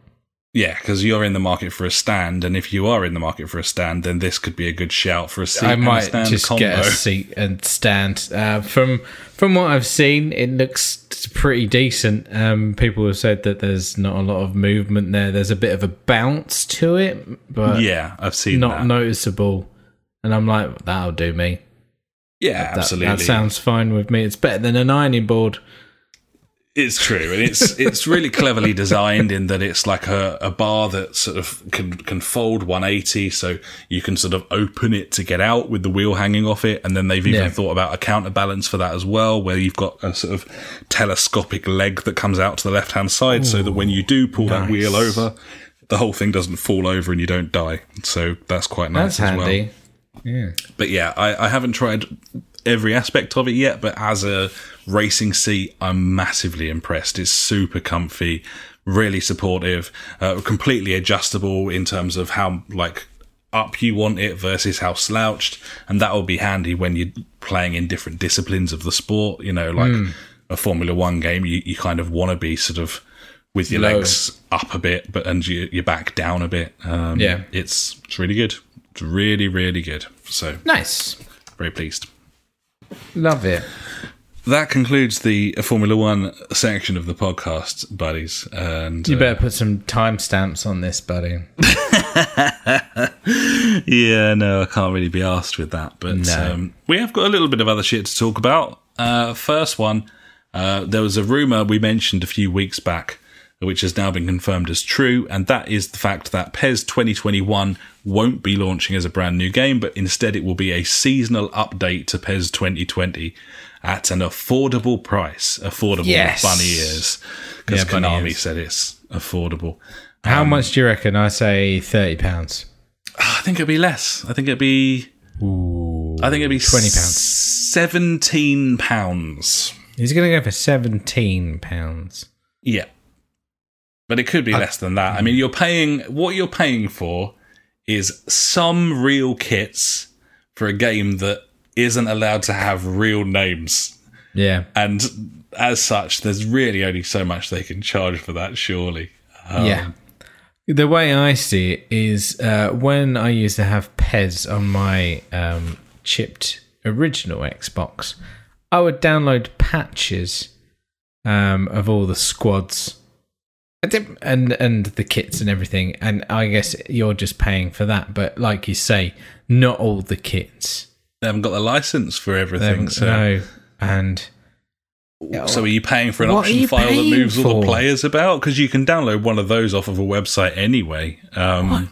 Yeah, because you're in the market for a stand, and if you are in the market for a stand, then this could be a good shout for a seat I might stand just combo. get a seat and stand. Uh, from from what I've seen, it looks pretty decent. Um, people have said that there's not a lot of movement there. There's a bit of a bounce to it, but Yeah, I've seen not that. noticeable. And I'm like, that'll do me. yeah, That, absolutely. that sounds fine with me. It's better than an ironing board. It's true, and it's it's really cleverly designed in that it's like a, a bar that sort of can can fold 180, so you can sort of open it to get out with the wheel hanging off it, and then they've even Yeah. thought about a counterbalance for that as well, where you've got a sort of telescopic leg that comes out to the left hand side, so that when you do pull that wheel over, the whole thing doesn't fall over and you don't die. So that's quite nice That's as well. handy. Yeah. But yeah, I, I haven't tried every aspect of it yet, but as a racing seat, I'm massively impressed. It's super comfy, really supportive, uh, completely adjustable in terms of how like up you want it versus how slouched, and that will be handy when you're playing in different disciplines of the sport. You know, like a Formula One game, you, you kind of want to be sort of with your Low. legs up a bit, but and your, your back down a bit. Um, Yeah. it's it's really good. It's really really good. So Nice. very pleased. Love it. That concludes the Formula One section of the podcast, buddies. And You uh, better put some timestamps on this, buddy. (laughs) yeah, no, I can't really be asked with that. But No. um, we have got a little bit of other shit to talk about. Uh, first one, uh, there was a rumor we mentioned a few weeks back, which has now been confirmed as true, and that is the fact that PES 2021 won't be launching as a brand new game, but instead it will be a seasonal update to PES 2020 at an affordable price. Affordable Yes. bunny ears. Because Yeah, Konami said it's affordable. How um, much do you reckon? I say thirty pounds. I think it'd be less. I think it'd be I think it'd be £20 pounds. Seventeen pounds. He's going to go for seventeen pounds. Yeah, but it could be less than that. I mean, you're paying what you're paying for is some real kits for a game that isn't allowed to have real names. Yeah. And as such, there's really only so much they can charge for that, surely. Um, yeah. The way I see it is uh, when I used to have PES on my um, chipped original Xbox, I would download patches um, of all the squads and and the kits and everything. And I guess you're just paying for that. But like you say, not all the kits. They haven't got the license for everything. So, no, and so are you paying for an option file that moves all the players about? Because you can download one of those off of a website anyway. Um,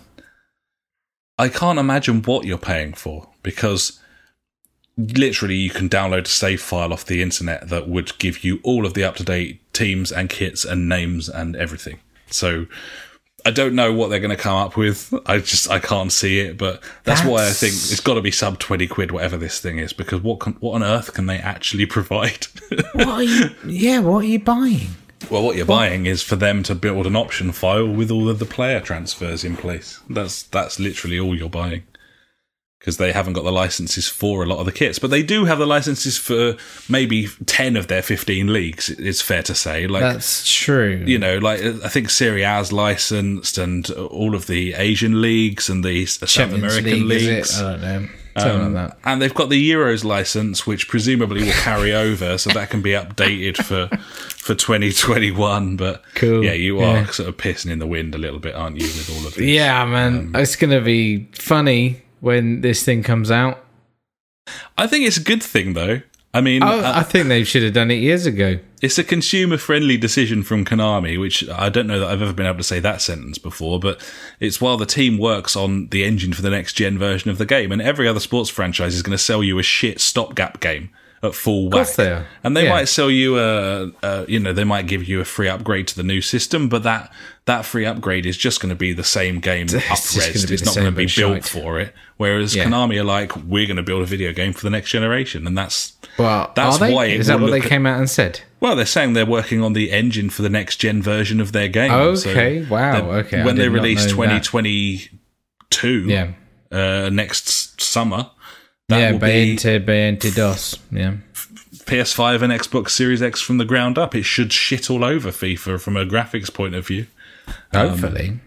I can't imagine what you're paying for because literally you can download a save file off the internet that would give you all of the up to date teams and kits and names and everything. So I don't know what they're going to come up with. I just I can't see it, but that's, why I think it's got to be sub twenty quid, whatever this thing is, because what can, what on earth can they actually (laughs) provide? what are you? Yeah, what are you buying? well, what you're buying is for them to build an option file with all of the player transfers in place. That's that's literally all you're buying. Because they haven't got the licenses for a lot of the kits, but they do have the licenses for maybe ten of their fifteen leagues. It's fair to say, like That's true. you know, like I think Serie A's licensed, and all of the Asian leagues and the South American League, leagues. I don't know. Um, like that. And they've got the Euros license, which presumably will carry over, so that can be updated for for 2021. But Cool. yeah, you are Yeah. sort of pissing in the wind a little bit, aren't you, with all of this? Yeah, man. it's going to be funny when this thing comes out. I think it's a good thing, though. I mean, Oh, uh, I think they should have done it years ago. it's a consumer friendly decision from Konami, which I don't know that I've ever been able to say that sentence before, but it's while the team works on the engine for the next gen version of the game, and every other sports franchise is going to sell you a shit stopgap game at full whack. course they are. And they Yeah. might sell you a, a, you know, they might give you a free upgrade to the new system, but that that free upgrade is just going to be the same game up-resed. (laughs) It's not going to be built shite. for it. Whereas Yeah. Konami are like, we're going to build a video game for the next generation, and that's Well, That's why Is that what they came out and said? well, they're saying they're working on the engine for the next gen version of their game. So Okay, wow, okay, When they release 2022, Yeah. uh, next summer, that yeah, will be Bayente, Bayente DOS. Yeah. PS5 and Xbox Series X from the ground up. It should shit all over FIFA from a graphics point of view. Hopefully.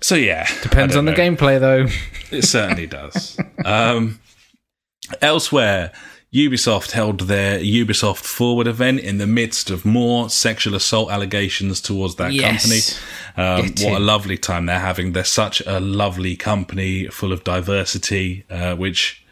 So yeah, Depends on the gameplay, though. It certainly does. (laughs) um, elsewhere, Ubisoft held their Ubisoft Forward event in the midst of more sexual assault allegations towards that Yes. company. Um, what a lovely time they're having. They're such a lovely company, full of diversity, uh, which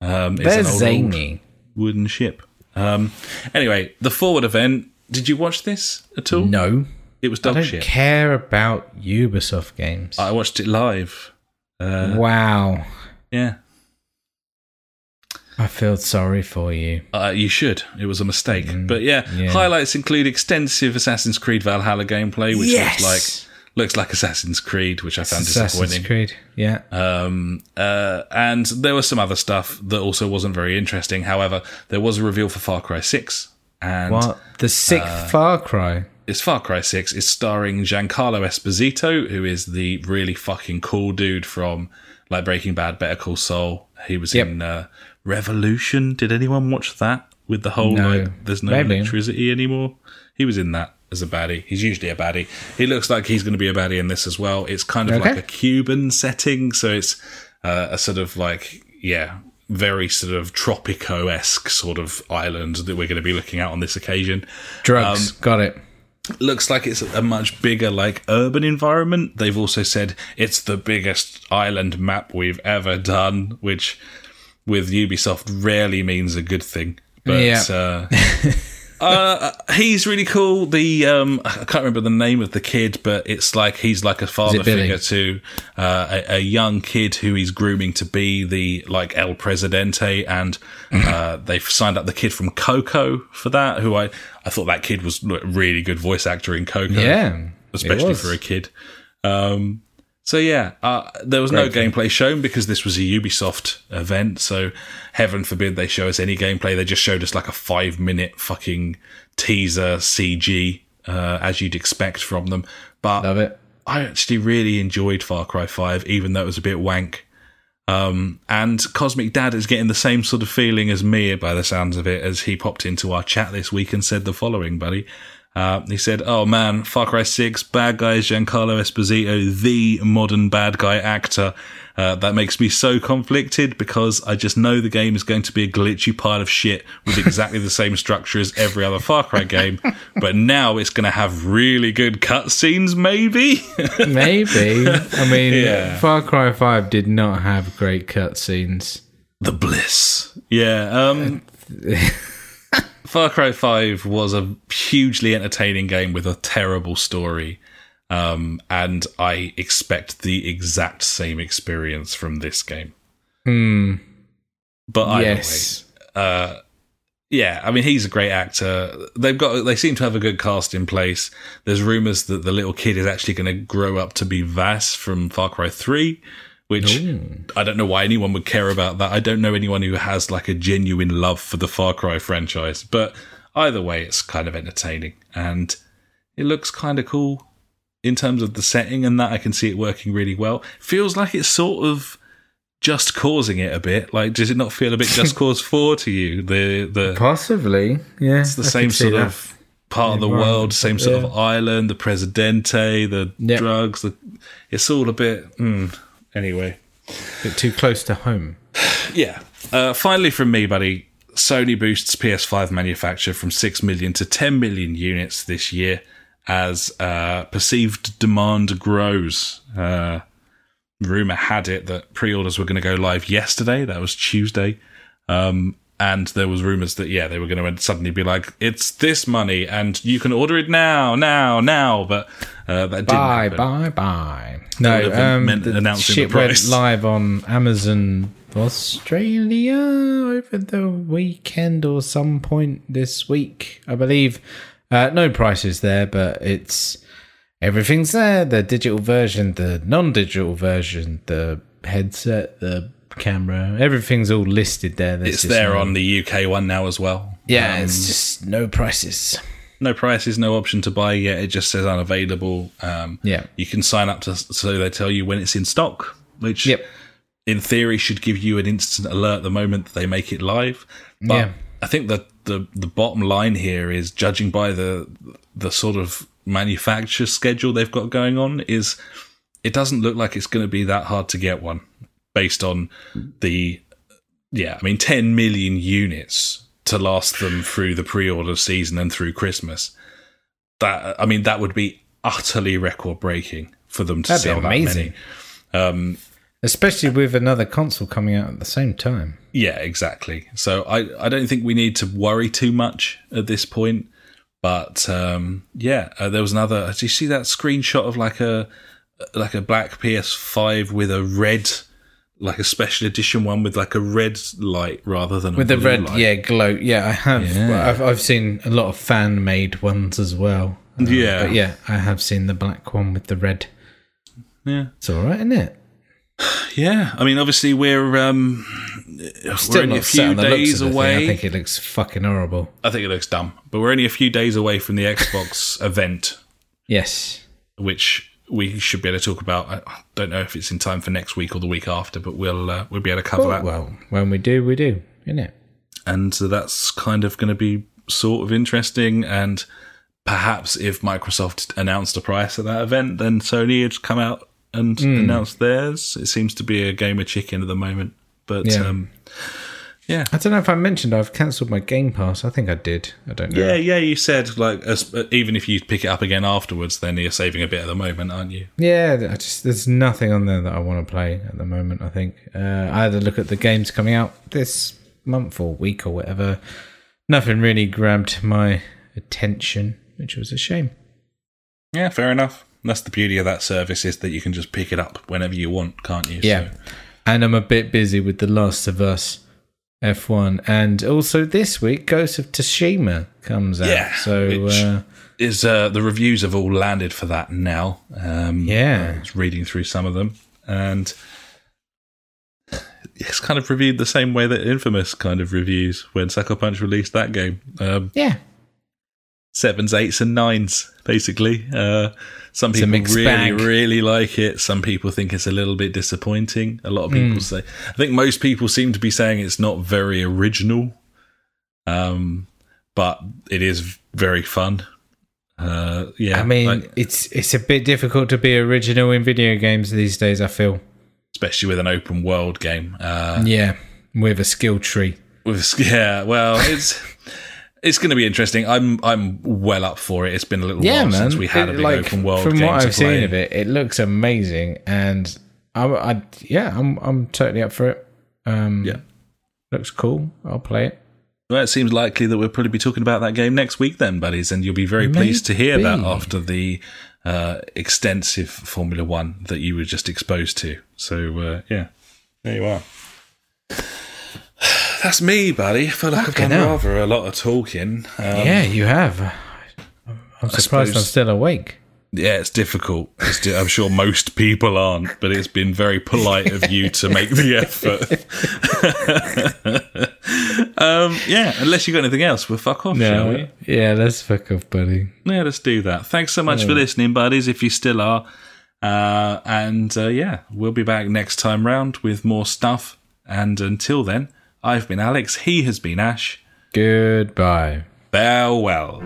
um, They're an old, old zany. wooden ship. Um, anyway, the Forward event. Did you watch this at all? No. it was I don't shit. care about Ubisoft games. I watched it live. Uh, wow. yeah. I feel sorry for you. Uh, you should. It was a mistake. but yeah, Mm, yeah. highlights include extensive Assassin's Creed Valhalla gameplay, which Yes! looks like looks like Assassin's Creed, which I found Assassin's disappointing. Creed. Yeah. Um, uh, and there was some other stuff that also wasn't very interesting. However, there was a reveal for Far Cry Six, and what? The sixth uh, Far Cry. it's Far Cry 6. It's starring Giancarlo Esposito, who is the really fucking cool dude from like Breaking Bad, Better Call Saul. He was Yep. in uh, Revolution. Did anyone watch that? With the whole No. like, there's no Maybe. electricity anymore. He was in that as a baddie. He's usually a baddie. He looks like he's going to be a baddie in this as well. It's kind of Okay. like a Cuban setting, so it's uh, a sort of like yeah, very sort of tropico esque sort of island that we're going to be looking at on this occasion Drugs. um, Got it. looks like it's a much bigger like urban environment they've also said it's the biggest island map we've ever done which with ubisoft rarely means a good thing but Yeah. uh, (laughs) uh, he's really cool. The um i can't remember the name of the kid but it's like he's like a father figure to uh, a, a young kid who he's grooming to be the like el presidente. And uh, they've signed up the kid from coco for that who i i thought that kid was a really good voice actor in coco. Yeah. especially for a kid. Um, so yeah, uh, there was no gameplay shown because this was a Ubisoft event. So heaven forbid they show us any gameplay. They just showed us like a five minute fucking teaser CG, uh, as you'd expect from them. But Love it. I actually really enjoyed Far Cry Five, even though it was a bit wank. Um, and Cosmic Dad is getting the same sort of feeling as me by the sounds of it as he popped into our chat this week and said the following, buddy. Uh, he said, "Oh man, Far Cry Six, bad guy Giancarlo Esposito, the modern bad guy actor. Uh, that makes me so conflicted because I just know the game is going to be a glitchy pile of shit with exactly the same structure as every other Far Cry game. But now it's going to have really good cutscenes, maybe. (laughs) Maybe. I mean, Yeah. Far Cry 5 did not have great cutscenes. the bliss. Yeah. Um, (laughs) Far Cry 5 was a hugely entertaining game with a terrible story. Um, and I expect the exact same experience from this game. Hmm. But Yes. way, uh, yeah, I mean, he's a great actor. They've got, they seem to have a good cast in place. There's rumors that the little kid is actually going to grow up to be Vaas from Far Cry 3, which I don't know why anyone would care about that. I don't know anyone who has like a genuine love for the Far Cry franchise, but either way, it's kind of entertaining and it looks kind of cool in terms of the setting and that I can see it working really well. Feels like it's sort of just causing it a bit. Like, does it not feel a bit just (laughs) cause four to you? The the Possibly. Yeah. it's the same sort of part of the Environment, world, same sort of island, the Presidente, the Yeah. drugs. The, it's all a bit. Mm, anyway, bit too close to home. yeah. Uh, finally, from me, buddy. Sony boosts PS5 manufacture from 6 million to 10 million units this year as uh, perceived demand grows. Uh, rumor had it that pre-orders were going to go live yesterday. That was Tuesday. Um, and there was rumors that yeah, they were going to suddenly be like, "It's this money, and you can order it now, now, now." But uh, that didn't Bye, happen. bye, bye. No, um, meant the announcing shit the went live on Amazon Australia over the weekend or some point this week, I believe. Uh, no prices there, but it's everything's there. The digital version, the non-digital version, the headset, the camera, everything's all listed there. There's It's there no- on the UK one now as well. Yeah, Um, it's just no prices. no prices, no option to buy yet. It just says unavailable. Um, Yeah. you can sign up to so they tell you when it's in stock, which Yep. in theory should give you an instant alert the moment they make it live. But Yeah. I think that the the bottom line here is judging by the the sort of manufacture schedule they've got going on is it doesn't look like it's going to be that hard to get one based on the yeah, I mean 10 million units to last them through the pre-order season and through Christmas. That I mean that would be utterly record breaking for them to That'd be sell amazing. that many. Um Especially with another console coming out at the same time. Yeah, exactly. So I, I don't think we need to worry too much at this point. But um, yeah, uh, there was another. Do you see that screenshot of like a like a black PS5 with a red, like a special edition one with like a red light rather than a With the red, light? yeah, glow. Yeah, I have. Yeah. I've, I've seen a lot of fan made ones as well. Uh, Yeah. But yeah, I have seen the black one with the red. yeah, It's all right, isn't it? (sighs) yeah. I mean, obviously we're um, Still we're only not a few on the looks days away. Thing. I think it looks fucking horrible. I think it looks dumb, but we're only a few days away from the Xbox (laughs) event Yes. which we should be able to talk about. I don't know if it's in time for next week or the week after, but we'll uh, we'll be able to cover that. Well, when we do, we do, isn't it? And so that's kind of going to be sort of interesting. And perhaps if Microsoft announced a price at that event, then Sony had come out and Hmm. announced theirs. It seems to be a game of chicken at the moment, but Yeah. um, yeah. I don't know if I mentioned I've cancelled my Game Pass. I think I did. I don't know. Yeah, yeah, you said like as, even if you pick it up again afterwards, then you're saving a bit at the moment, aren't you? Yeah, I just there's nothing on there that I want to play at the moment. I think uh, I had a look at the games coming out this month or week or whatever. Nothing really grabbed my attention, which was a shame. Yeah, fair enough. That's the beauty of that service is that you can just pick it up whenever you want, can't you? Yeah, So, and I'm a bit busy with The Last of Us F1, and also this week Ghost of Tsushima comes out. Yeah, so uh, is uh, the reviews have all landed for that now. Um, Yeah. I was reading through some of them, and (sighs) it's kind of reviewed the same way that Infamous kind of reviews when Sucker Punch released that game. Um, yeah, sevens, eights, and nines. Basically, uh, some people really, bag. really like it. Some people think it's a little bit disappointing. A lot of people say. I think most people seem to be saying it's not very original, um, but it is very fun. Uh, yeah, I mean, like- it's it's a bit difficult to be original in video games these days. I feel. especially with an open world game. Uh, Yeah, with a skill tree. with (laughs) yeah, well, it's. (laughs) It's going to be interesting. I'm I'm well up for it. It's been a little Yeah, while man. since we had a It, big like, open world From game what to I've play. seen of it, it looks amazing, and I, I yeah, I'm I'm totally up for it. Um, Yeah. looks cool. I'll play it. Well, it seems likely that we'll probably be talking about that game next week, then, buddies, and you'll be very pleased to hear that after the uh, extensive Formula One that you were just exposed to. So, uh, yeah, there you are. That's me, buddy. I feel like Fucking I've done hell. rather a lot of talking. Um, yeah, you have. I'm surprised I'm suppose- still awake. Yeah, it's difficult. It's di- I'm sure most people aren't, but it's been very polite of you to make the (laughs) effort. (laughs) um, yeah, unless you've got anything else, we'll fuck off, shall we? yeah, let's fuck off, buddy. Yeah, let's do that. Thanks so much for listening, buddies, if you still are. Uh, and uh, yeah, we'll be back next time round with more stuff. And until then, I've been Alex, he has been Ash. Goodbye. Farewell.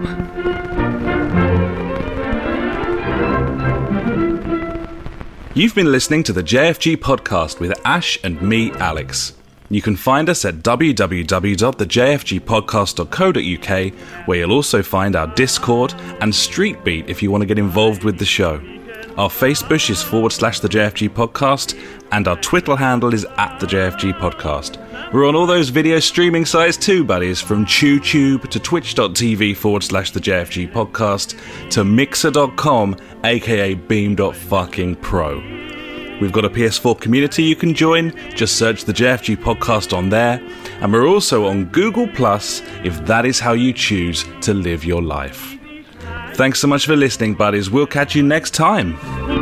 You've been listening to the JFG podcast with Ash and me, Alex. You can find us at www.thejfgpodcast.co.uk, where you'll also find our Discord and Street Beat if you want to get involved with the show. Our Facebook is forward slash the JFG podcast, and our Twitter handle is at the JFG podcast. We're on all those video streaming sites too, buddies, from TubeTube to twitch.tv forward slash the JFG podcast to mixer.com, aka beam.fucking pro. We've got a PS4 community you can join. Just search the JFG podcast on there. And we're also on Google Plus if that is how you choose to live your life. Thanks so much for listening, buddies. We'll catch you next time.